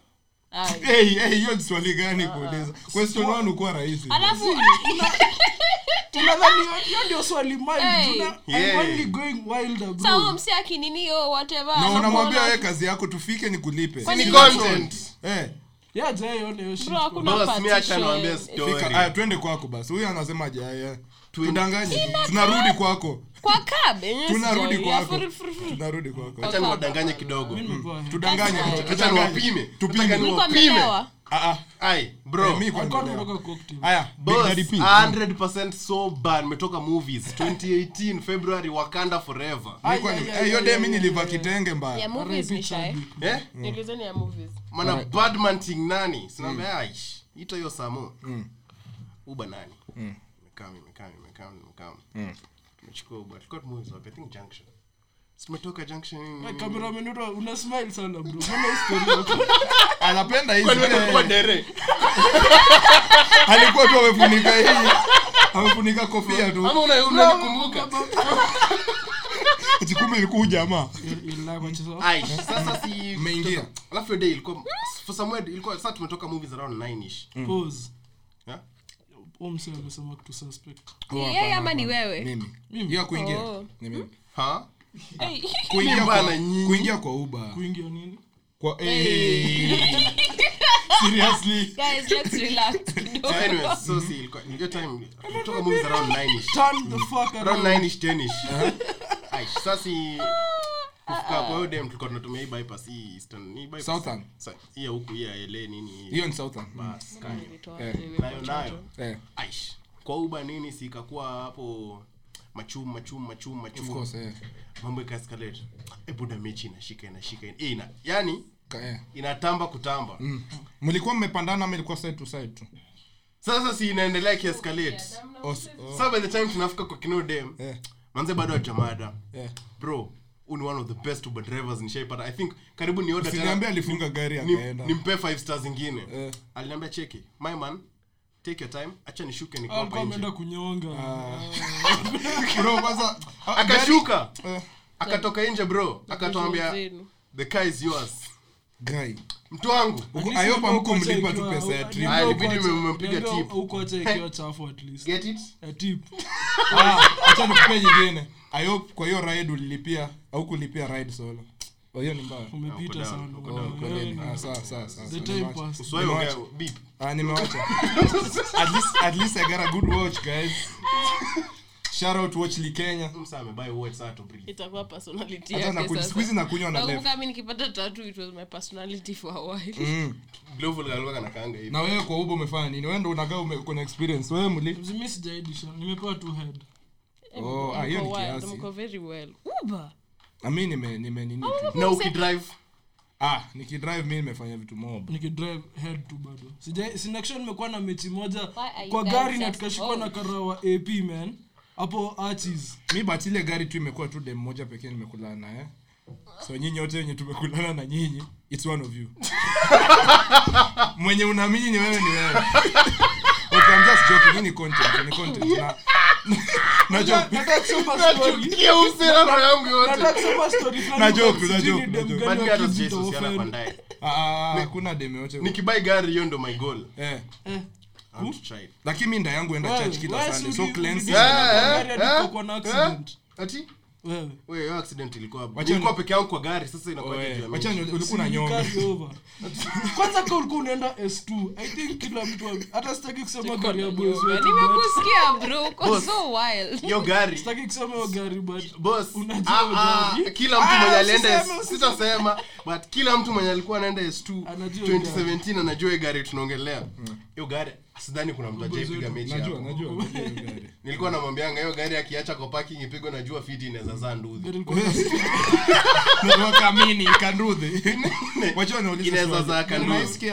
hiyo swali gani kuuliza? Question one ukuwa rahisi. <laughs> Hiyo- ndio swali msi unamwambia we kazi yako tufike ni kulipe eh. Aya twende kwako basi. Huyu anasema jaya tudanganye tunarudi kwako kwa cab yenyewe tunarudi sijai. Ya, kwako. furu, furu, furu. tunarudi kwako. Acha niwadanganye kidogo. Head. tudanganye mmelewa? ah ah. Ai bro. Mi kwa Alikuwa ndio leo. tunatoka cocktail. aya big Boss, daddy p. 100% sober. Nimetoka movies. 2018 february wakanda forever. Eh, hiyo ai. kitenge ya mbaya movies ni shy eh? Niulizeni ya movies. Mana badman ting nani? Sinaambia ita hiyo samo. Uba nani? Mekam mekam mekam mekam tumechukua uba tulikuwa tumovies wapi i think junction. Tumetoka junction. Eh, cameraman una- una smile sana bro. Mbona hii yako? <laughs> anapenda hizi ulikuwa dere? Alikuwa tu amefunika hii. Amefunika kofia tu. Ama unanikumbuka ati ilikuwa jamaa aish sasa si Umeingia. alafu day ilikuwa for somewhere ilikuwa sasa tumetoka movies around 9 ish Pause. Yeah amesema kitu suspect. Yeye ama ni wewe? Mimi. Hiyo kuingia. Oh. ni mimi ha? Kuingia kwa bana nyinyi. kuingia kwa uba kuingia nini? Kwa <laughs> seriously. Guys let's relax. <laughs> Anyway so si ilikuwa hiyo time. Tumetoka movies around 9 ish turn the fuck around around. 9 ish 10 ish sasa si kufika kwa hiyo dem tulikuwa tunatumia hii bypass hii eastern hii bypass. Southern. Hii huku hii ya nini hiyo ni southern. Bas kani Nilitoa nini nayo nayo. aish. Kwa uba nini si ikakuwa hapo machum machum machum of course eh. Mambo ika escalate. E buda mechi inashika inashika ina, ina. Yani eh. inatamba kutamba. Mm. mlikuwa mmepandana ama ilikuwa side to side tu? Sasa si inaendelea kiescalate Os- oh, so by the time tunafika kwa kino dem eh. manze bado ajamada yeah. bro ni one of the best uber drivers nishaipata i think karibu ni alifunga gari akaenda. nimpe five stars zingine. Eh. aliniambia cheki my man take your time acha nishuke nje. ameenda kunyonga. <laughs> Bro kwanza <laughs> ah, akashuka. eh, akatoka nje bro. Akatwambia the car is yours. Guy. Mtu wangu. Ayopa mko mlipa tu pesa ya trip. Ah, ilibidi mmempiga tip. huko <laughs> acha ikiwa chafu at least. Get it? A tip. Ah acha nikupe nyingine. Ayop kwa hiyo ride ulilipia au kulipia ride solo. Oh, hiyo ni mbaya. Umepita good watch guys. Shout out watch itakuwa personality yake sasa. na left. nakumbuka nikipata tatu it was my personality for a while. Mm. Hivi. na wewe kwa ubo umefanya nini? Wewe ndo unagaa uko na experience. Wewe mli Mzimi sijaidisha. Nimepewa tu head. Oh, ah, hiyo ni kiasi. mko very well. Uber! na mi nime nime nini tu. na ukidrive ah nikidrive mi nimefanya vitu mob. Nikidrive head tu bado. Sija- sinakisha nimekuwa na mechi moja Why are you kwa gari na tukashikwa na karawa ap man. Hapo archis mi batile gari tu imekuwa tu dem moja pekee nimekulana eh. So nyinyi wote wenye tumekulana na nyinyi it's one of you. <laughs> Mwenye unaamini ni wewe ni wewe. Okay, I'm just joking. Hii ni content, ni content. Na, hakuna gari hiyo ndo my goal. Eh. Eh, lakini mi nda yangu enda church kila sunday. So cleansing yeah, yeah, yeah, yeah. ati Wewe. Wewe, accident ilikuwa Wacha peke yangu kwa gari sasa inakuwa Oe, juu ya wacha mimi. ni- ulikuwa na nyonga Carry over. <laughs> kwanza ka ulikuwa unaenda s2 i think kila mtu hata sitaki kusema gari ya boys wetu, but- nimekusikia bro uko so wild hiyo gari sitaki kusema hiyo gari but boss Unajua gari? kila mtu mwenye alienda sitasema but kila mtu mwenye alikuwa anaenda S2 2017 anajua gari tunaongelea hiyo gari sidhani kuna mtu ajaipiga mechi najua hapo. najua najua <laughs> nilikuwa namwambianga hiyo gari akiacha kwa parking ipigwe najua fiti inaweza zaa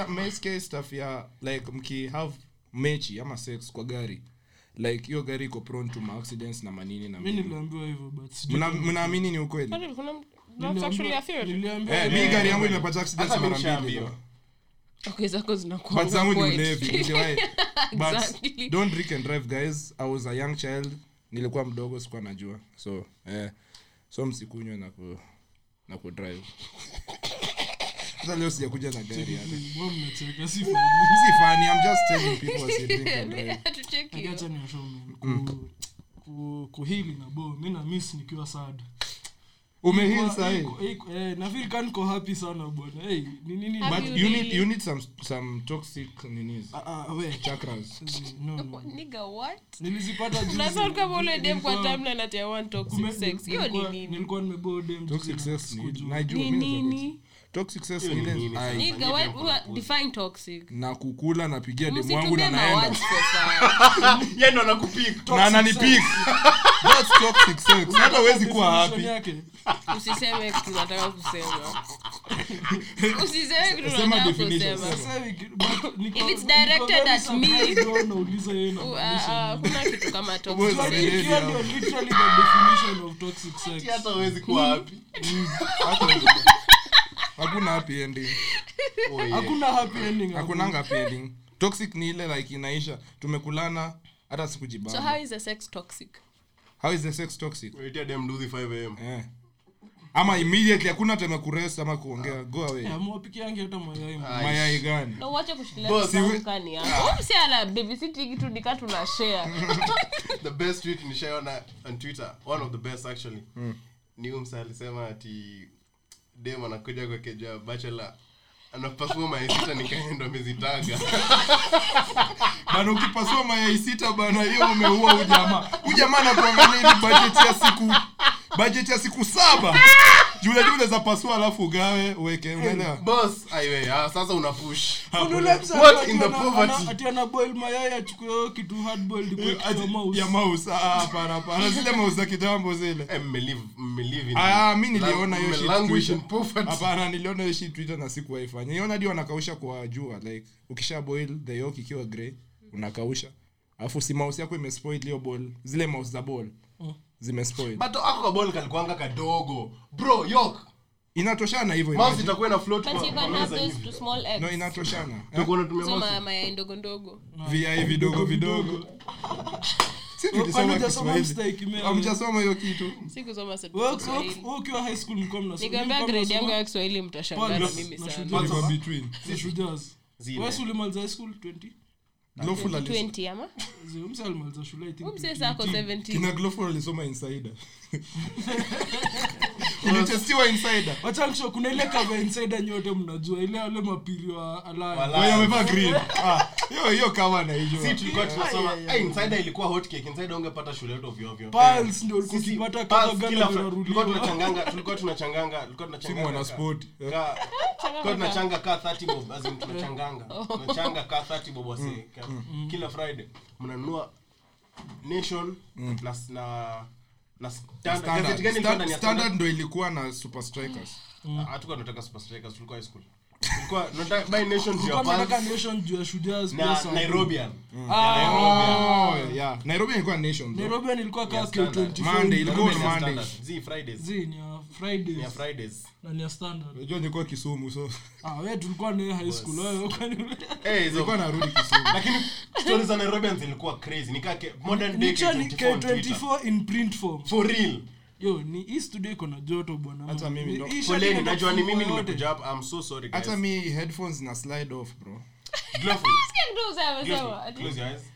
mnaisikia <laughs> <laughs> stuff ya like mki have mechi ama sex kwa gari? Like hiyo gari iko prone to accidents na manini na mi mnaamini ni ukweli? Kwani kuna- that's Niliambiwa- actually a theory. niliambiwa- eh, mi gari yangu imepata accidents mara mbili. Okay zako but zangu ni ulevi <laughs> niliwahi. but don't drink and drive guys i was a young child nilikuwa mdogo sikuwa najua so eh, so msikunywe na ku na ku drive sasa leo sijakuja na gari hapa Mbona mnacheka? Si funny. si funny i'm just telling people wasi drink and <laughs> drive. Acha niwashome. Ku- ku- kuhili na bo mi na miss nikiwa sad umehil Iko- sahi iko- iko- eh, na feel ka niko happy sana bwana hey, ni nini but you you need you need some some toxic ninis Ah, ah, we. chakras No, no. Nigga, what? nilizipata juzi. Ule dem kwa Nilikuwa- timeline ati toxic sex. Hiyo ni nini? nilikuwa nimeboa dem toxic sex najua Ni nini? toxic sex ni ni ile ai, sasa? Nigga, what- what- define toxic. na kukula napigia demu wangu na naenda. <laughs> Yeye ndo <laughs> that's toxic sex? Hata huwezi kuwa happy. usiseme kitu nataka kusema. <laughs> Usiseme kitu nataka kusema. If it's directed at me- unauliza yeye Uh, uh, kuna kitu kama toxic sex. hiyo ndio literally the definition of toxic sex. hata huwezi kuwa happy. Hakuna happy ending. <laughs> Oh hakuna happy ending hakuna happy ending. Toxic ni ile like inaisha. Tumekulana hata so how is the sex toxic how is the sex toxic? Waitia dem the 5 am yeah ama immediately hakuna time ya kurest ama kuongea. Go away. Eh, mwapikiangi hata mayai mayai gani? Na uache kushikilia Boss, kitankani hapo msi baby babysitting kitu nika tuna share. <laughs> The best tweet nishaiona on twitter one of the best actually. Ni huyu msa alisema ati dem anakuja kwa keja bachelor anapasua maisita nikaenda amezitaga <laughs> bana ukipasua mayai sita bana hiyo umeua ujamaa ujamaa nakuangalia hivi bajeti ya siku budget ya siku saba. Juu unajua unaweza pasua alafu ugawe uweke boss aiwe ah, sasa una push. What in the poverty? ati ana boil mayai achukue kitu hard boiled ikuwe kitu mouse. ya mouse. Ah, hapana hapana. Zile mouse za kitambo zile. Eh, mmelive mmelive Ah, mi niliona hiyo shit language in poverty. Hapana niliona hiyo shit twitter na sikuwaifanya. Iona hadi wanakausha kwa jua like ukisha boil the yolk ikiwa gray unakausha. Alafu si mouse yako imespoil hiyo ball zile mouse za ball zimespoil but ako kalikuanga kadogo bro yok inatoshana hivyo itakuwa float but kwa to small eggs. No inatoshana? <laughs> So ma- mayai ndogo ndogo. Vi vidogo vidogo. <laughs> Si tulisoma Kiswahili. mstake hiyo kitu. Sikusoma sa- Wewe- wewe- Kiswahili. ukiwa high school mlikuwa mnasoma- nikiambia mlikuwa grade yangu mnasoma- ya kiswahili mtashangana na mimi sana. Shujaa. Ilikuwa between. Na. Zile. Wewe si ulimaliza high school? 20? Glowful alis- 20 ama? Zi- mse alimaliza shule I think umse 2018. sako 17 kina alisoma insider <laughs> insider. Kuna ile kava insider nyote mnajua ile wale mapiri wa alaya wamevaa green. <laughs> Ah, hiyo hiyo kama naijua. Si tulikuwa tunasoma insider ilikuwa hot cake insider ungepata shule yetu ovyo ovyo. Pulse ndio ulikuwa Sisi- ukipata Pulse, gani kila fra- tulikuwa zinarudiwa. tunachanganga tulikuwa tunachanganga tulikuwa si tunachanganga mwana sport ka- tulikuwa tunachanga ka 30 bob as in tunachanganga. <laughs> Tunachanga ka 30 bob wasi ka- kila friday. Mnanunua nation na na na standard gazeti gani standard standard ndo ilikuwa na super strikers Ah, hatukuwa tunataka super strikers tulikuwa high school tulikuwa <laughs> tunataka buy nation juu ya Tulikuwa nation juu ya Shujaaz na pesa. nairobian Ah, oh yeah nairobi ilikuwa nation. Nairobi ilikuwa kaa Yeah, standard. K24. Monday, ilikuwa Nairobian on ya Mondays. standard. Zi, fridays Zi, ni Fridays. Ya fridays. Na ni ya standard. Unajua nilikuwa kisumu so. Ah we tulikuwa naye high school wewe kwani eh nilikuwa narudi kisumu. <laughs> Lakini stories za nairobians zilikuwa crazy. Nikake modern day K24 on Twitter. K24 in print form. For real. Yo ni hii studio iko na joto bwana. Hata mimi ndo- poleni najua ni mimi nimekuja hapa. I'm so sorry guys. hata mi headphones na slide off bro. Sema. close your eyes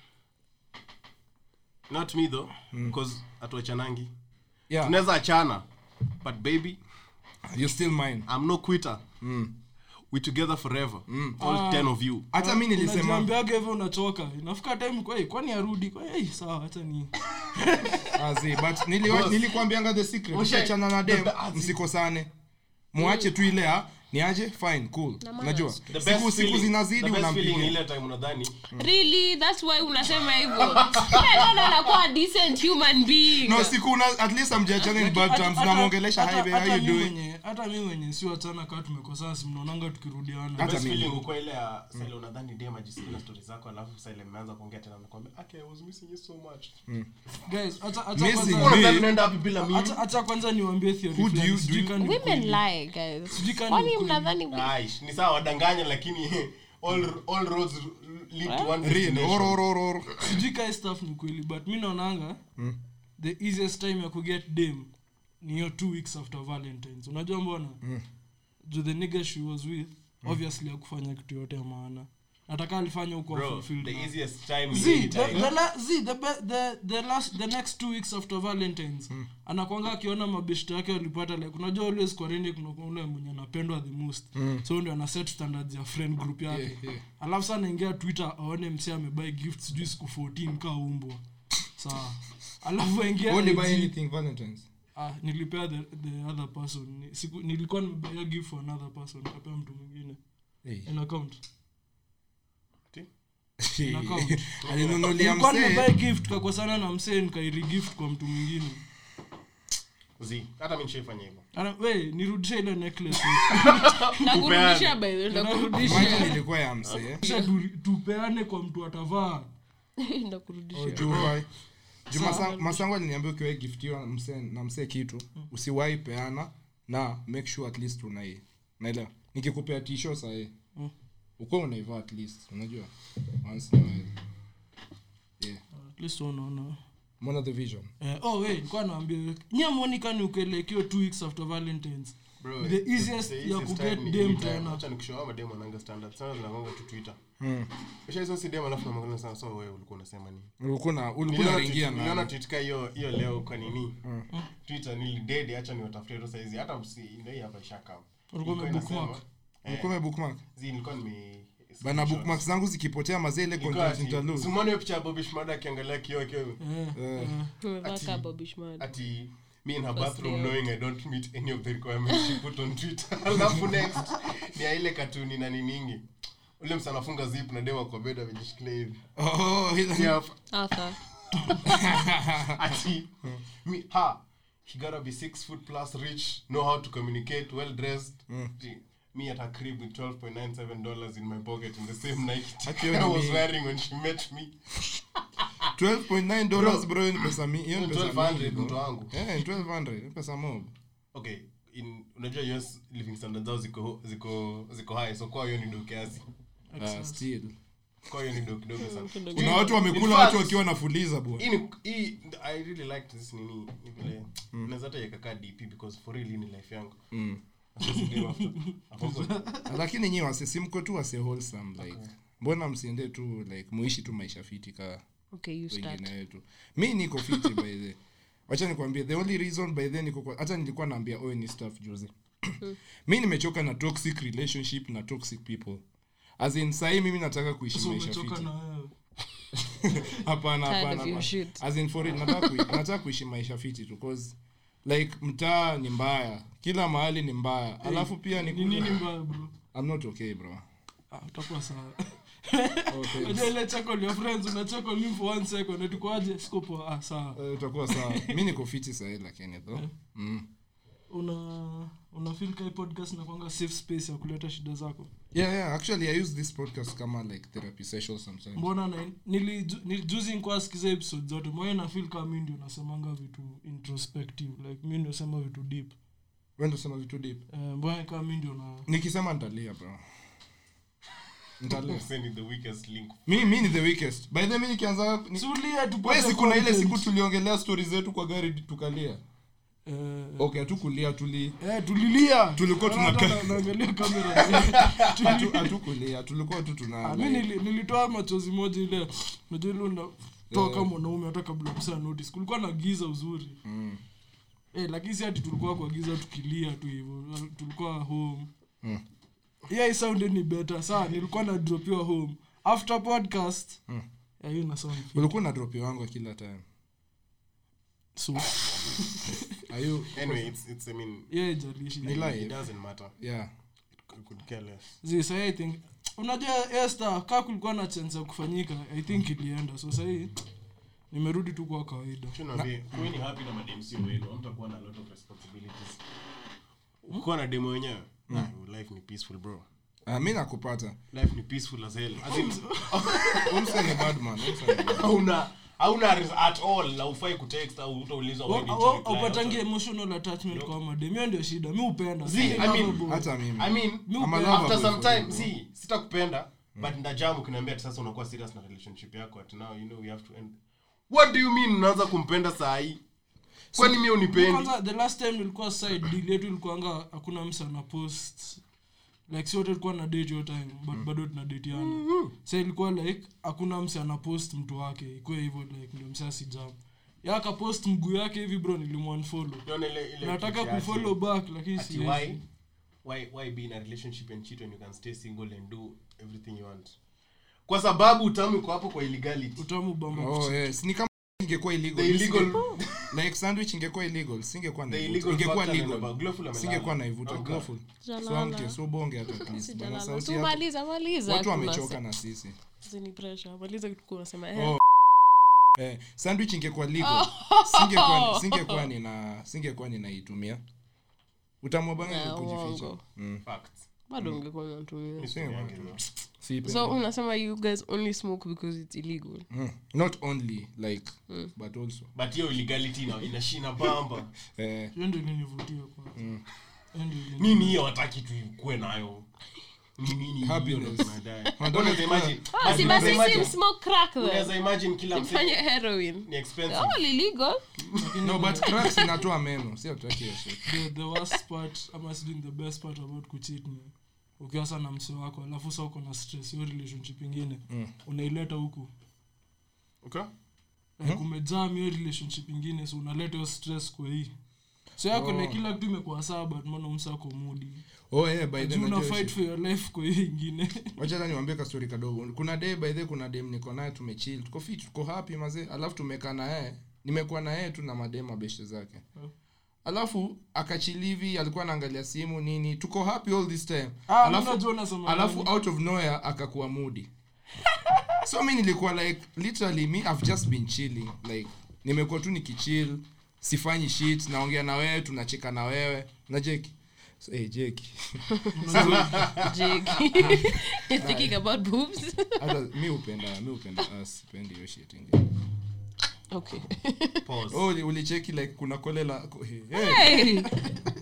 not me though mm. because atuachanangi yeah. Tunaweza achana but baby you still mine. I'm no quitter. Mm. We together forever mm. all 10 of you. Hata mi nilisema unajiambiaga hivyo unachoka. Inafika time kwa kwani arudi? Kwa hey, sawa hata ni <laughs> azi but niliwa- Boss. the secret. Ukiachana na dem ah, msikosane. Muache tu ile ni aje? Fine cool. Unajua siku siku zinazidi the best feeling unampigia ile time unadhani? Really? That's why unasema hivyo. <laughs> Yeah, no, no, nakuwa a decent human being. No siku una at least amjiachana in bad Hata- terms. hata- namwongelesha hata- how you mi doing hata mi wenye si wachana kaa tumekosana si mnaonanga tukirudiana. Hata mimi. uko ile ya sile unadhani dem ajisikia stories zako alafu sile mmeanza kuongea tena nakwambia okay i was missing you so much. Guys acha- acha kwanza- mimi? Niwaambie theory kama women lie guys. Sijui kama ni sawa wadanganya lakini <laughs> all, all roads lead to one real destination. or or or or <coughs> sijui kae staff ni kweli but mi naonanga the easiest time ya kuget dam ni hiyo two weeks after valentines. Unajua mbona? Ju the nigger she was with obviously akufanya kitu yote ya maana nataka alifanya huko the na- easiest time ni Zee, any the, time. the, la, zee, the, be- the, the, last, the next two weeks after valentines. Anakwanga akiona mabishto yake walipata like unajua always kwarendi mwenye anapendwa the most. So ndio ana set standards ya friend group yake. Yeah, yeah. alafu sa anaingia twitter aone msi amebai gift sijui siku 14 kaa umbwa. Sawa alafu aingia Only buy IG, anything valentines? Ah, nilipea the, the other person. Siku, nilikuwa nimebaya gift for another person kapea mtu mwingine. Hey. In account. Alinunulia <laughs> nilikuwa gift kakosana na msee nikairigift kwa mtu mwingine. Ile <laughs> ya tupeane kwa mtu atavaa. <laughs> Masango aliniambia ukiwahi giftiwa na msee kitu usiwahi peana na make sure at least unai naelewa nikikupea tisho sahii ukuwa unaivaa at least unajua once in a while. yeah at least unaona Mona the vision Eh, oh wait nilikuwa naambia nyie muoneka ni ukelekio two weeks after valentines Bro, The easiest the ya kuget dem tena. Acha nikushow ama wananga standard. Sana zinagonga tu Twitter. Kisha hizo si dem alafu namwangalia sana so wewe ulikuwa unasema nini? ulikuwa na- ulikuwa unaingia tweet- niliona tweet ka hiyo hiyo leo kwa nini? Twitter nilidedi acha niwatafute tu saizi hata msi ndio hapa ishaka. Ulikuwa umebookmark? Bookmark umebookmark nilikuwa nime bana bookmark zangu zikipotea mazee ile content nitalose Simone picha ya Bobby Shmurda akiangalia kioo akiwa Eh, Eh. eh. umevaa Bobby Shmurda. ati me in her First bathroom knowing I don't meet any of the requirements she put on Twitter. <laughs> Alafu next ni ya ile katuni na niningi. Ule msana anafunga zip na dewa kwa bed amejishikilia hivi. Oh, ile- Yeah, Arthur. <laughs> ati me ha he gotta be six foot plus rich know how to communicate well dressed Ati, me at her crib with 12.97 dollars in my pocket in the same Nike <laughs> I was wearing when she met me. <laughs> 12.9 dollars bro ni pesa mi hiyo ni pesa 1200 mtu wangu. Eh, 1200 pesa mob. Okay in unajua us living standards zao ziko ziko ziko high so kwa hiyo ni do kiasi. Uh, still. Kwa hiyo ni do kidogo sana. kuna watu wamekula watu wakiwa nafuliza bwana hii hii i really liked this nini ni vile naweza hata yakakaa dp because for real ni life yangu. After lakini nyi wase tu wase wholesome like mbona msiende tu like muishi tu maisha fiti ka okay wengine wetu. Mi niko fiti by the wacha nikwambie the only reason by then niko hata nilikuwa naambia oe ni staff juzi. <clears throat> Mi nimechoka na toxic relationship na toxic people. As in sahii mimi nataka kuishi So maisha fiti. <laughs> hapana hapana of your hapana. shit. as in for it nataka kuishi maisha fiti tu cause like mtaa ni mbaya. Kila mahali ni mbaya. Alafu pia ni ni nini mbaya bro? I'm not okay bro. Ah, utakuwa sawa. <laughs> Unajua ile chako your friends unacheko me for one second atukoaje sikopo ah sawa. Eh, utakuwa sawa. Mi niko fiti sahii lakini tho mm. Una una feel kai podcast na kwanga safe space ya kuleta shida zako. Yeah yeah actually i use this podcast kama like therapy session sometimes. Mbona na nili, ju- nili nikuwa sikiza episode zote moyo na feel kama mimi ndio nasemanga vitu introspective like mimi ndio sema vitu deep. Wendo sema vitu deep? Eh, mbona kama mimi ndio na nikisema ntalia bro. <laughs> Mi ni the weakest. By the way, mi nikianza ni- si kuna ile siku tuliongelea stori zetu kwa gari tukalia okay hatukulia tuli eh, tulilia Tulikuwa Hata tunakaa- na- naangalia kamera hatu- hatukulia tulikuwa tu tuna Ah, mi nilitoa machozi moja ile najua ile unatoa mwanaume hata kabla kusaa notice kulikuwa na giza uzuri Mm. eh, lakini si ati tulikuwa kwa giza tukilia tu hivyo tulikuwa home Mm. yeah, hii sound ni better saa nilikuwa na dropiwa home after podcast Mm. yeah, ulikuwa na dropi wangu kila time so are you anyway it's it's i mean yeah jalishi Ni it doesn't matter. yeah. It could care less. Zi so i think unajua Esther kaa kulikuwa na chance ya kufanyika i think ilienda. So sahii nimerudi tu kwa kawaida. Kuweni happy na madem wenu hamtakuwa na lot of responsibilities. Ukiwa na demo wenyewe? Life ni peaceful bro. Uh, mi nakupata. Life ni peaceful as hell. As <laughs> in umse ni badman umse bad. hauna hauna at all na kutext au utaulizwa Wa- when did wa- you reply, upatangi emotional attachment kwa madem hiyo ndio shida mi upenda Zii, Si I mean- lovable. hata mimi. I mean Mi I'm a upenda. lover after some time you, see sitakupenda but ndajam ukiniambia ati sasa unakuwa serious na relationship yako at now you know we have to end. What do you mean unaanza kumpenda saa hii kwani mi unipendi? the last time nilikuwa side deal yetu ilikuanga hakuna msa na post like si wote tulikuwa na date hiyo time but bado tuna dateana sa ilikuwa like hakuna mse ana post mtu wake ikuwe hivyo like ndio mse asijam ya akapost mguu yake hivi bro nilimwanfollow. Unaona ile- ile nataka kufollow back lakini si why why why be in a relationship and cheat when you can stay single and do everything you want? Kwa sababu utamu iko hapo kwa illegality. Utamu bamba oh yes. Ni kama ingekuwa illegal the illegal Singe- <laughs> like sandwich ingekuwa illegal singekuwa the naivuta illegal ingekuwa factor legal ndio glowful amelala. singekuwa naivuta Amka. glowful Jalala. so amke so bonge hata at least bana sauti yako maliza maliza watu kuna wamechoka se- na sisi Zini pressure. maliza kitu kuwa unasema, eh. Oh. eh, sandwich ingekuwa legal singekuwa <laughs> singekuwa nina singekuwa ninaitumia utamwa bana kujificha uongo. mm. Facts. Bado ungekuwa unatumia. So unasema you guys only smoke because it's illegal. Mm. not only like but also. But hiyo illegality na inashina bamba eh, hiyo ndio ilinivutia kwanza nini hiyo hataki tuikuwe nayo? Ni Happiness. ndio tunadai? <laughs> Imagine- Ah, basi si smoke crack then. unaweza imagine kila mse- Mfanye heroin. Ni expensive. All illegal. No but cracks inatoa meno. Sio hatutaki hiyo shit. the, the worst part ama sijui the best part about kucheat ni ukiwa sana na mse wako alafu sa uko na stress hiyo relationship ingine Mm. unaileta huku. Okay. Like umejam hiyo relationship ingine so unaleta hiyo stress kwa hii. So yako Oh. like kila kitu imekuwa sawa but mbona umsako mudi oh yeah by the una fight for your life kwa hiyo ingine. <laughs> Wacha hata niwaambie ka story kadogo. Kuna day by the kuna dem niko naye tumechill. Tuko fit tuko happy mazee alafu tumekaa na yeye. Nimekuwa na yeye tu na madem mabeshte zake alafu akachilivi alikuwa anaangalia simu nini tuko happy all this time. Ah, alafu, alafu out of nowhere akakuwa mudi <laughs> so mi nilikuwa like literally me i've just been chilling. Like nimekuwa tu nikichill sifanyi shit naongea na wewe tunacheka na wewe. Na jeki so, hey, jeki mi upenda mi upenda sipendi hiyo shit ingine okay. <laughs> Pause. oh ulicheki like kuna kolela hey, hey.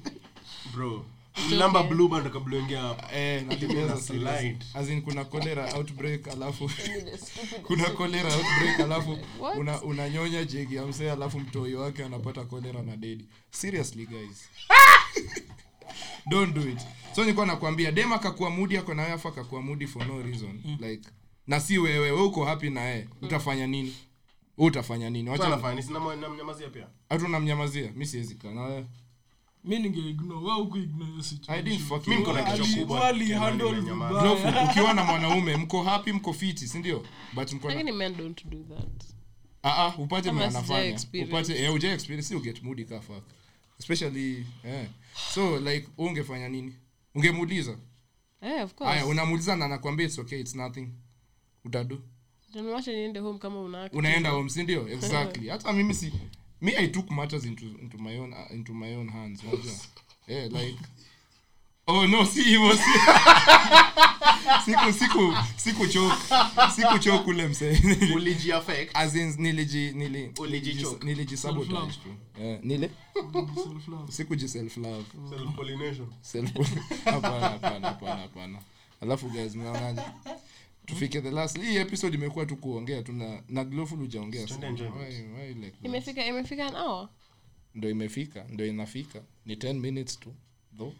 <laughs> bro. Okay. blue band kabla hapa Eh, natumia Ina za serious. slide. As in kuna cholera outbreak alafu <laughs> kuna cholera outbreak alafu una unanyonya jegi ya mzee alafu mtoi wake anapata cholera na dedi. Seriously guys. Don't do it. So nilikuwa nakwambia dem akakuwa mudi ako nawe afu akakuwa mudi for no reason. Like na si wewe we uko happy na yeye. Utafanya nini we utafanya nini? Sasa wacha nafanya nini? Sina mwa- namnyamazia pia? Hatu namnyamazia mi siwezi kaa na mi mwanaume mko happy mko fiti sindio but mko na lakini men don't do that. Ah, ah, upate mwenye anafanya. upate eh, ujai experience si uget moody ka fuck. Especially eh. so like ungefanya nini? Ungemuuliza? Eh, of haya course unamuuliza na anakwambia it's okay it's nothing. Utadu Then niende home kama una unaenda home si ndio? <laughs> Exactly. Hata mimi si me i took matters into, into my own uh, into my own hands unajua <laughs> eh like oh no si hivyo si. <laughs> Siku siku siku choke. Siku choke ule msee. Uliji-affect. as in niliji nili Ulijichoke. niliji sabotage tu. Eh nile? Self-love. sikuji self love Self-pollination. self hapana hapana hapana hapana. Alafu guys mnaonaje tufike the last. Hii episode imekuwa tu kuongea tu na na imefika imefika an hour? Ndo imefika ndo inafika. Ni 10 minutes tu though.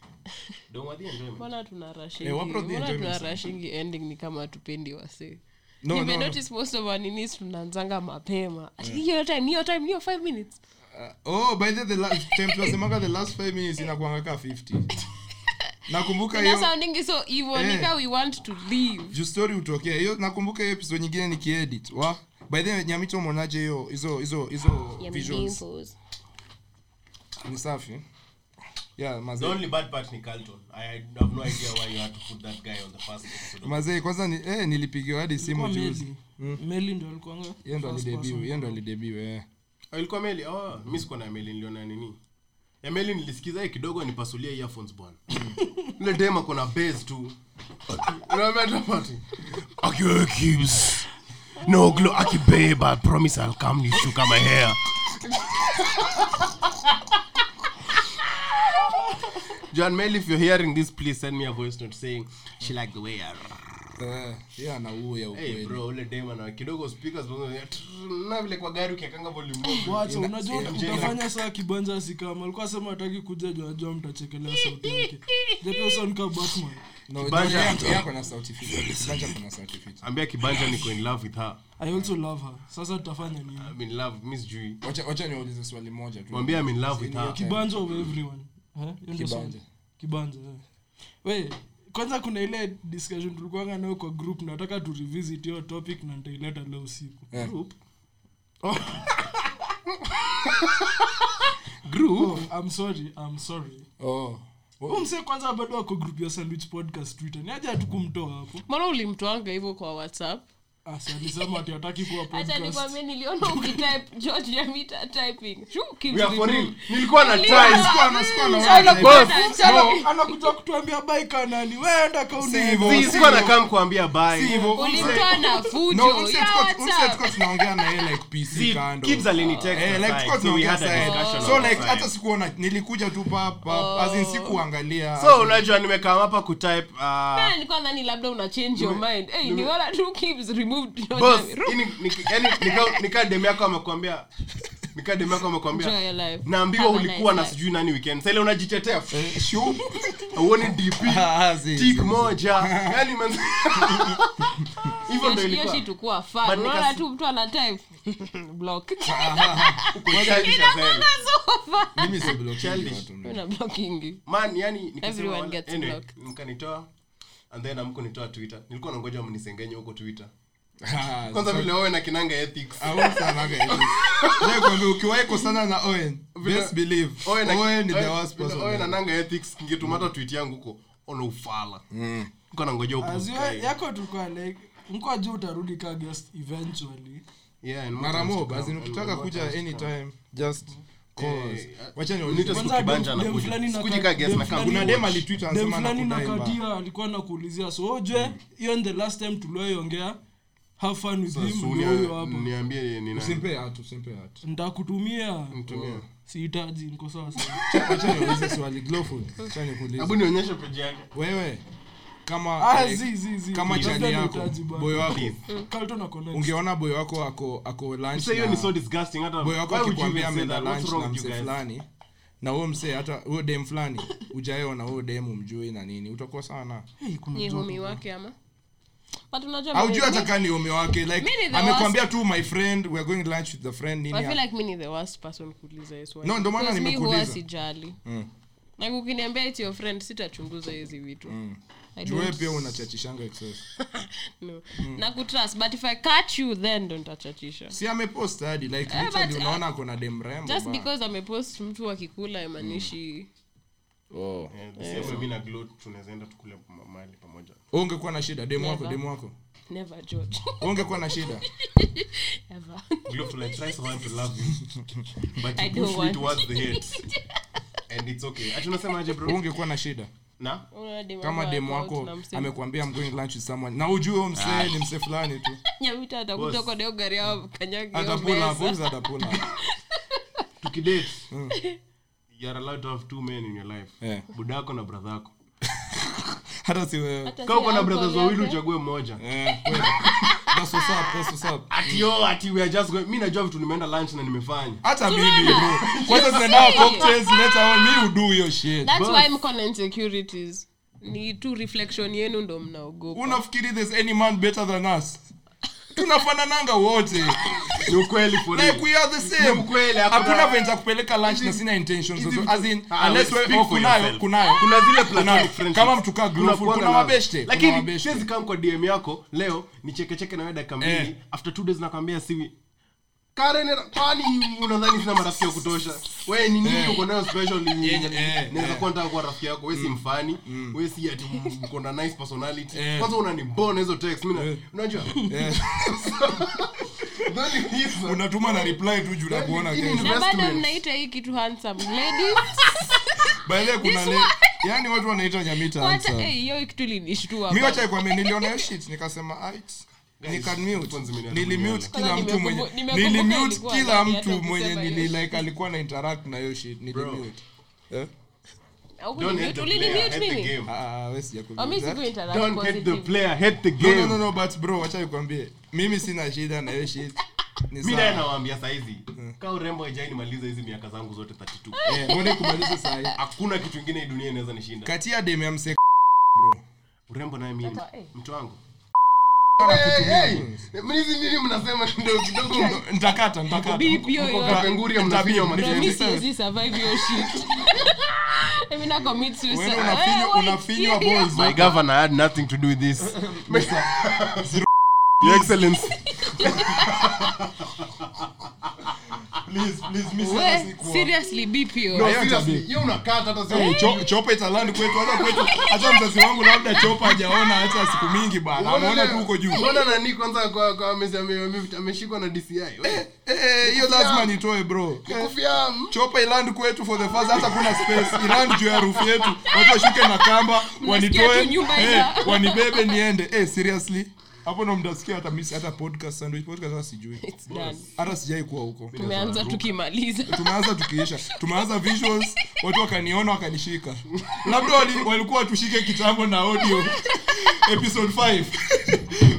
Don't want the enjoyment. mbona tuna rushingi Eh, what about the mbona tuna enjoyment? rushingi ending ni kama tupendi wase no, no, no. most of our ninis tunaanzanga mapema. Ati hiyo time hiyo time hiyo 5 minutes. Uh, oh by the, <laughs> the last time tunasemanga the last 5 minutes inakuanga ka 50 <laughs> nakumbuka na hiyo sounding so evil Eh. nika we want to leave. Juu story utokea hiyo nakumbuka hiyo episode nyingine nikiedit. Wa. By the way, nyamito umeonaje hiyo hizo hizo hizo visuals? ni safi. Yeah The mazee. only bad part ni Carlton. I I have no idea why you had to put that guy on the first episode. of- mazee kwanza ni, eh, nilipigiwa hadi simu juzi. Meli. Ndo alidebiu person. yeye ndo alidebiu ilikuwa meli. Oh, mi sikuwa na meli niliona nini ya meli nilisikiza hii kidogo nipasulia earphones bwana. <laughs> Ule dema kuna bass tu. Tu pati, "Aki wewe no glo aki babe i John Mel, if you're hearing this, please send me a voice note saying she liked the way I eh yeye anauya Hey ukweli. bro, ule dema na kidogo na vile kwa gari ukiakanga wacha unajua utafanya saa kibanja asikama alikuwa sema ataki kuja juu mtachekelea sauti yake. Batman. Kibanja. yeye- yeye ako na sauti fiti. Kibanja kuna sauti fiti. Ambia kibanja niko in love with her. I also love her. Sasa tutafanya nini? I'm in love mi sijui. Wacha wacha niulize swali moja tu. I'm in love with her. kibanja of everyone. Eh? Hiyo ndio Kibanja. kibanja eh. we kwanza kuna ile discussion tulikuanga nayo kwa group nataka tu revisit hiyo topic na nitaileta leo usiku. Yeah. group? <laughs> Group? Oh, i'm sorry i'm sorry. Oh. Huyu kwanza bado ako group ya sandwich podcast twitter. Ni aja hatukumtoa hapo? Mara ulimtoanga hivyo kwa whatsapp alisema ati hataki kuwa hata podcast nikwambia niliona ukitype george yamita typing Shoo, Kim we are for real Jong-un. nilikuwa na Niliona. try sikuwa na sikuwa na Sana wala- bwana, Boss, sana- no, anakuja kutuambia baika nani weenda Si hivyo. Si, sikuwa na kam kuambia si bye hivyo. ulimtoa na fujo No, ya umse tuko- umse WhatsApp. tuko tunaongea na yeye like PC See, kando. Gibbs alinitext like aside, tuko so we tunaongea had a side. discussion So on the like side. hata sikuona nilikuja tu pa pa as in sikuangalia so unajua nimekaa hapa kutype uh, nilikuwa nadhani labda una change your mind hey, niona tu keeps removed George boss Yami- Ru- ini- niki- yani nika- nika dem yako amekwambia. Nika dem yako amekwambia. Naambiwa ulikuwa na sijui nani weekend. Sasa ile unajitetea. Sure. dp tik moja. <laughs> Yani man <laughs> hivyo ndio Hiyo hiyo ilikuwa shi tukuwa fan unaona tu mtu ana type <laughs> block. Fun Mimi si block Childish. una blocking. Man yani Everyone gets blocked. mkanitoa. And then amkunitoa twitter. Nilikuwa nangoja mnisengenye huko twitter kwanza vile owen akinanga kinanga ethics. Ah, <laughs> ukiwahi kukosana na Owen, Vile- best believe, Owen Owen the worst person. Owen na ethics kingetumata twit yangu huko ona ufala. Nilikuwa nangoja huko Azio ukae. yako tulikuwa like mko juu utarudi ka guest eventually. Yeah, mara mob ukitaka kuja anytime just fulani nakatia alikuwa nakuulizia so ujue hiyo the last time tulioiongea have fun with him ndio huyo hapa. niambie ni nani? Usimpe hatu usimpe hatu ntakutumia Mtumie. sihitaji niko sawa sawa. <laughs> Acha niulize swali. Glowfood acha nikuulize. Hebu nionyeshe page yake. Wewe kama ah like, zi zi zi. kama chali yako nahitaji boy wako. <laughs> Carlton ako ungeona wako ako ako lunch Sasa hiyo na- ni so disgusting hata boy wako akikwambia ameenda lunch na mse fulani. Na huo msee hata huo dem fulani ujaeona huo dem umjui na nini. Utakuwa sana Hey, ni homi wake ama but unajua hata kaa ni ome wake like amekwambia tu my friend we are going lunch with the friend nini I feel like ni the worst person kuuliza. No, ndo maana nimekuuliza. sijali Mm. like ukiniambia it's your friend sitachunguza hizi vitu I juu pia unachachishanga excess <laughs> no. na kutrust but if i catch you then ndo ntachachisha si amepost hadi like Eh, but, unaona ako na dem just ba. because amepost mtu akikula imanishi oh. Eh, sasa na Glow tunaweza tukule mahali pamoja. Ungekuwa na shida demu wako Never. demu wako. Never george. Ungekuwa na shida. <laughs> Ever. Glow I try so to love you <laughs> but you don't push me towards the hate. <laughs> and it's okay. Ati unasema aje bro? Ungekuwa na shida. Na? Kama demu wako amekwambia I'm going lunch with someone. Na ujue msee ni msee fulani tu. Nyawita atakuja kwa deo gari yao kanyagi atapula meza. atapula. Tukidate you are allowed to have two men in your life. Budako na brother yako. <laughs> Hata si wewe. Kama brothers wawili uchague mmoja. <laughs> That's what's up that's what's up. Ati yo ati we are just going mimi najua vitu nimeenda lunch na nimefanya. Hata mimi bro. Kwanza tunaenda cocktails later on me udo hiyo shit. That's Boss. why mko na insecurities. Ni tu reflection yenu ndo mnaogopa. Unafikiri there's any man better than us tunafanananga wote. Ni ukweli for like we are the same. Ni ukweli, hakuna- venza kupeleka lunch na sina intentions so as in Ah, unless we oh, kunayo kunayo. Kuna zile platonic kama mtukaa glowful kuna mabeshte lakini siwezi kama kwa dm yako leo ni chekecheke na wewe dakika mbili Eh. after two days nakwambia siwi Karen kwani unadhani sina marafiki ya kutosha? Wewe ni nini? Uko nayo special eh, naweza eh. kuwa nataka kuwa rafiki yako. Wewe si mfani. Wewe si ati uko na nice personality. Eh. kwanza unanibona hizo text. Mimi unajua? Eh, <laughs> unatuma na reply tu juu na kuona Hii kesho. na bado mnaita hii kitu handsome. Ladies. By kuna le- yani watu wanaita nyamita handsome. eh, hiyo kitu linishtua mi bana. wacha ikwambia niliona shit nikasema "Ait, nikamute Kwanza mimi nilimute kila mtu mwenye nilimute kila mtu mwenye nili like alikuwa na interact na hiyo shit. Nilimute eh? Au Don't ulimute- hate the ulinimute player, hate the mimi? game. ah wewe sija Oh, mi siku interact Don't hate the positive. player, hate the no game. no no no but bro wacha mimi sina shida na hiyo shit. Ni mi naye sawa. nawaambia saizi kaa urembo hajainimaliza hizi miaka zangu zote 32 eh kumaliza saa hakuna kitu ingine hii dunia inaweza nishinda. Kati ya dem ya mse urembo naye mimi. Eh. mtu wangu anakutumia nini mnasema kidogo kidogo nitakata nitakata Beep hiyo mko hiyo. kapenguria mnafinywa Bro, mi matezi siwezi survive hiyo shit. <laughs> Mimi na commit suicide. Wewe unafinywa- wait, unafinywa yeah. balls. my governor had nothing to do with this <laughs> your excellency <laughs> please please mimi We, sina siku. seriously beep hiyo. no Hayo seriously. Tabia. hiyo unakata hata Hey, sio cho- chopa italandi kwetu hata kwetu. <laughs> Hata mzazi wangu labda chopa hajaona hata siku mingi bana. Ameona tu huko juu. mbona nani kwanza kwa kwa amesi- ame- ame- ameshikwa na DCI Eh, hiyo lazima nitoe bro. Chopa iland kwetu for the first hata kuna space. Iland juu ya rufu yetu. Watu washuke na kamba wanitoe. tu nyumba ina- wanibebe niende. Eh, seriously hapo ndo mtasikia hata miss hata podcast sandwich podcast hata sijui. Hata sijai kuwa huko. Tumeanza tukimaliza. tumeanza tukiisha. Tumeanza visuals watu wakaniona wakanishika. Labda wali, walikuwa tushike kitambo na audio. Episode 5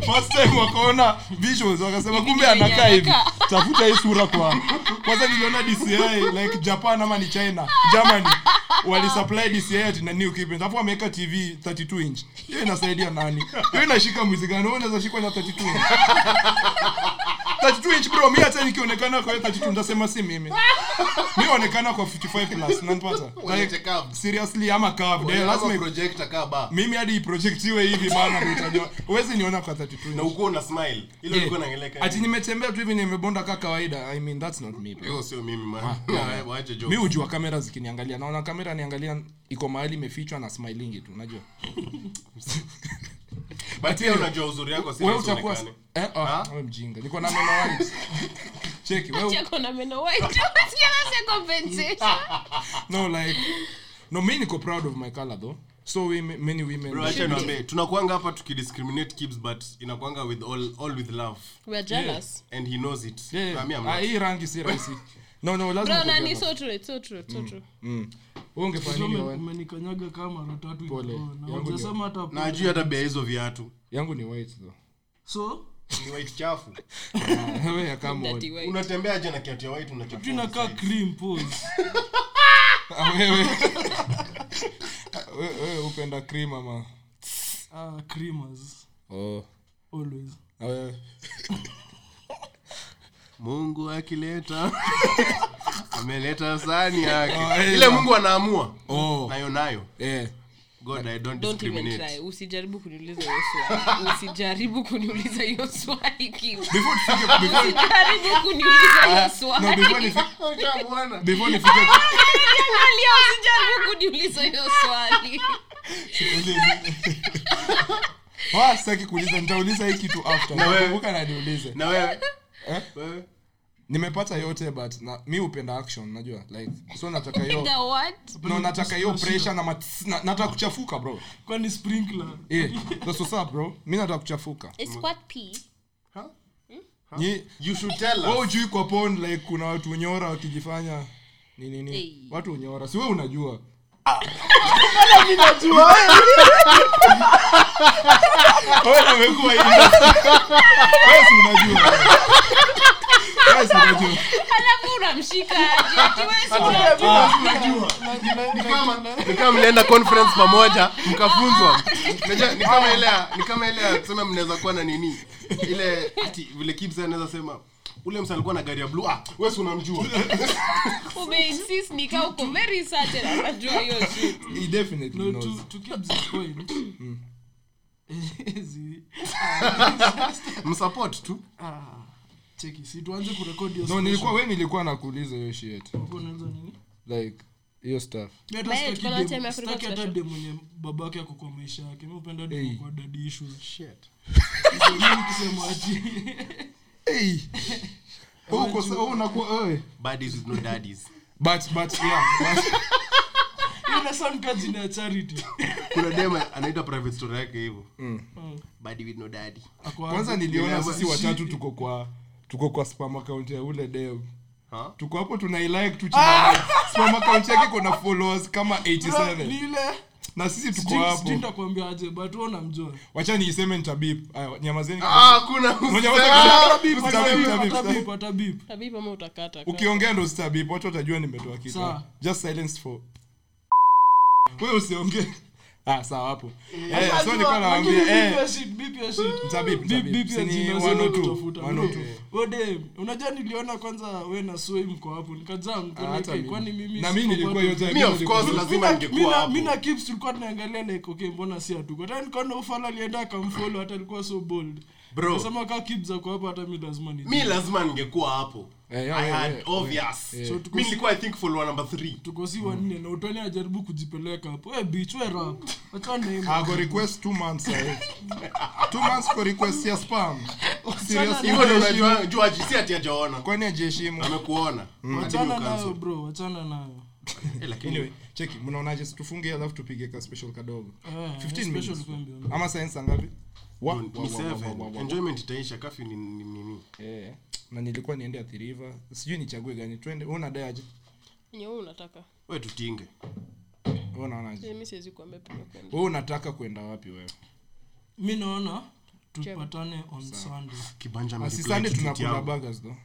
first time wakaona visuals wakasema kumbe anakaa hivi. Tafuta hii sura kwa kwanza niliona DCI like Japan ama ni China. Germany. Walisupply DCI na new equipment. Alafu wameweka TV 32 inch. Hiyo inasaidia nani? Hiyo inashika muziki. Gani unaweza shikwa na 32 inch. <laughs> 32 inch bro mimi hata nikionekana kwa 32 ndasema si mimi. Mimi onekana kwa 55 plus unanipata? <laughs> Like seriously ama curved eh, lazima projector kaba mimi hadi iprojectiwe hivi bana ndio uwezi niona kwa 32 na uko una smile. Ile Yeah. naangalia ati nimetembea tu hivi nimebonda ka kawaida. I mean that's not me hiyo sio mimi man. Yeah. waache joke. Mimi hujua kamera zikiniangalia. Naona kamera niangalia iko mahali imefichwa na smilingi tu unajua <laughs> but pia unajua uzuri yako si wewe utakuwa eh ah wewe mjinga. Niko na meno white. <laughs> Cheki wewe Cheko na meno white. <laughs> Unasikia nasi compensation. <laughs> no like no mi niko proud of my color though. So women, many women Bro, acha niwaambie, tunakuanga hapa tukidiscriminate kids but inakuanga with all, all with love. We are jealous. And he knows it. Yeah, Na ah, hii rangi si rahisi. No no lazima bro nani? so true so true so true. Mm. Wewe ungefanya nini Ume- Owen? umenikanyaga kama mara tatu Pole. hivyo, na Yangu hata na hata bea hizo viatu. Yangu ni white though. So? Ni white chafu. <laughs> Ah, wewe ya kama Dirty white. unatembea aje na kiatu ya white unachafua kitu inakaa cream pose. <laughs> Ah, wewe. <laughs> Wewe wewe upenda cream ama? Ah creamers. Oh. Always. Ah, wewe. Mungu akileta ameleta sani yake. Oh, ile mungu anaamua. Oh. Nayo nayo. Yeah. god i don't, don't even try. Usijaribu kuniuliza hiyo swali. Usijaribu kuniuliza hiyo swali Kim. before tufike before usijaribu kuniuliza hiyo no swali. before nifike <laughs> Ushamwona? before nifike Angalia, usijaribu kuniuliza hiyo swali. <laughs> Sitaki kuuliza. Nitauliza hii kitu after. Na nakumbuka na niulize. na wewe Eh? Nimepata yote but na, mi upenda action najua like so nataka <laughs> hiyo no nataka hiyo pressure na, mat, na nataka kuchafuka bro. Kwani sprinkler? Eh that's what's up bro. Mi nataka kuchafuka. It's what p Huh? Nyi- you should tell us. Oh, juu kwa pond like kuna watu unyora wakijifanya nini nini Hey. watu unyora si wewe unajua? <laughs> Wewe umekuwa. Wewe si unajua Wewe unajua alafu unamshika aje ati wewe si unajua. ni kama ni kama mlienda conference pamoja mkafunzwa. Ni kama ile ni kama ile ya mnaweza kuwa na nini? Ile ati vile Kibz anaweza sema ule msa alikuwa na gari ya blue. Ah wewe si unamjua. <laughs> Umeinsist nikaa uko very certain anajua hiyo shit. He definitely no knows. to, to keep the point msupport tu. Ah, cheki si tuanze kurekodi hiyo no nilikuwa wewe nilikuwa nakuuliza hiyo shit. Ulikuwa unaanza nini? Like hiyo stuff. Hata mwenye babake ako kwa maisha yake. Mi upenda dem kwa oh unakuwa wewe. With no daddies. But but yeah but. Charity. Kuna dem private story yake hivyo Mm. buddy with no daddy. Kwanza niliona sisi watatu tuko kwa tuko kwa spam account ya ule dev huh? tuko hapo tunailike tu chini. Spam account yake kuna followers kama 87 na sisi tuko hapo. nitakwambia aje but wewe unamjua. Wacha niiseme nitabip nyamazeni. Ah kuna utakata ukiongea ndo sitabip watu watajua nimetoa kitu. Just silence for wewe usiongee ah sawa hapo eh so Unajua, nilikuwa naambia eh your shit, beep your shit. Mtabip, Beep, mtabip. beep ya Si ni jina 102, zenu kutafuta. 102. Bro, ode, unajua niliona kwanza we na soi mko hapo nikajaa Ah, mkono hata like, mimi. kwani mimi na mimi nilikuwa hiyo time of course, lazima ningekuwa mina- hapo. mina Kips tulikuwa tunaangalia like okay mbona si hatuko hata nikaona ufala alienda akamfollow hata alikuwa so bold Bro. Kaa Kips ako hapo hata mi lazima ni mi lazima ningekuwa hapo. Eh, yeah, i yeah, had yeah, obvious. So tuko mi nilikuwa i think follower number 3 tuko si wanne na utani ajaribu kujipeleka hapo. We bitch we rap. Achana na hiyo Ah, go request two months eh. two months kwa request ya spam. Seriously hivyo ndo unajua jua si ati ajaona kwani ajiheshimu amekuona. Hadi nayo ucancel. bro. Wachana nayo. <laughs> Eh, lakini anyway cheki mnaonaje? Si alafu tupige ka special kadogo. Eh, 15 special minutes. kwembe. ama science ngapi Wa- ni seven. enjoyment itaisha kafi ni ni- nini? Eh, na nilikuwa niende athiriva sijui nichague gani twende. Wewe unadai aje? Nye huu unataka? We tutinge. Wewe unaonaje? Eh, siwezi kuambia pia kwenda wewe unataka kwenda wapi wewe? Mi naona tupatane on sunday. Kibanja tweet tunakula burgers though.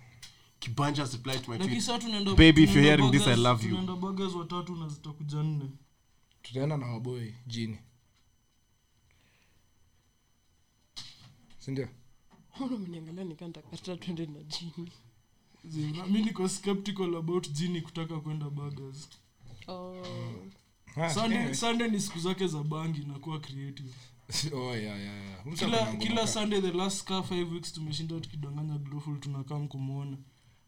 Kibanja has to my tweet saa tunaenda Baby, if you're hearing this, I love you. tunaenda burgers watatu na zitakuja nne. Tutaenda na waboi jini sindio? Nikaa nitakata twende na jini mi niko skeptical about jini kutaka kwenda burgers. Oh. Ah, sunday, ni siku zake za bangi nakuwa creative. <laughs> Oh, yeah, yeah, yeah. Kila, kila sunday the last car five weeks tumeshinda tukidanganya gloful tunakaa kumwona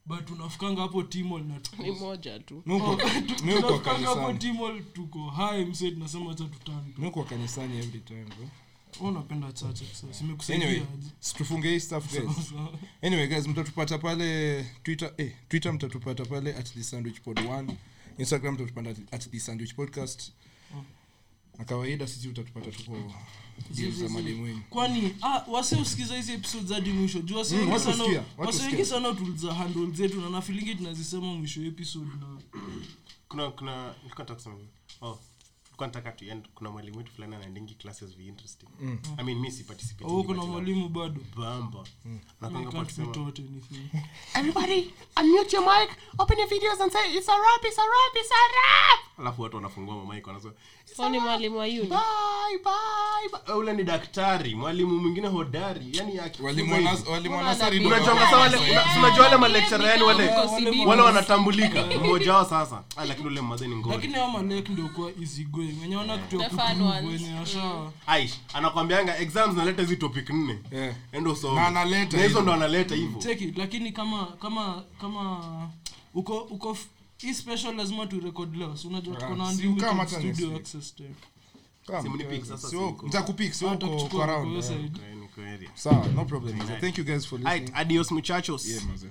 but unafukanga hapo timol na <laughs> hapo timol tuko hai mse tunasema cha tutani. Mi kanisani every time bro Wewe unapenda chache anyway situfunge hii stuff guys. <laughs> Anyway guys mtatupata pale twitter eh, twitter mtatupata pale at the sandwich pod 1 instagram mtatupata at the sandwich podcast. Na kawaida sisi utatupata tuko za kwani ah, wase usikiza hizi episode hadi mwisho. Juu wase Mm, wengi watu sana- wase wengi sana tuliza handle zetu na nafilingi tunazisema mwisho episode na kuna kuna nikataka kusema oh nilikuwa nataka tu kuna mwalimu wetu fulani anaendingi classes be interesting. I mean mi si participate au kuna mwalimu bado. Bamba. I nakanga kwa kusema be taught anything. everybody unmute your mic open your videos and say it's a rap it's a rap it's a rap alafu watu wanafungua mamaiko ule ni daktari mwalimu mwingine hodari yani unajua wale malecturer yani wale wale wanatambulika. Mmoja wao sasa. Ah, lakini ule mmadhe ni ngori lakini hao malek ndio kuwa easy going. Wenye wana kitu ya The fun kuprove ones. wenye washa. Aish anakwambianga exams naleta hizi topic nne. Eh. endo usome. Na analeta Na hizo ndo analeta hivo lakini kama kama kama uko uko hii special lazima tu record leo unajua tuko na Ah, si kama hata studio access time Kama, Simu ni pick sasa, Sio- nitakupick sio uko- kuchukua uko around, eh. sawa no problem thank you. Guys for listening. Aight, adios muchachos. Yeah, mzee.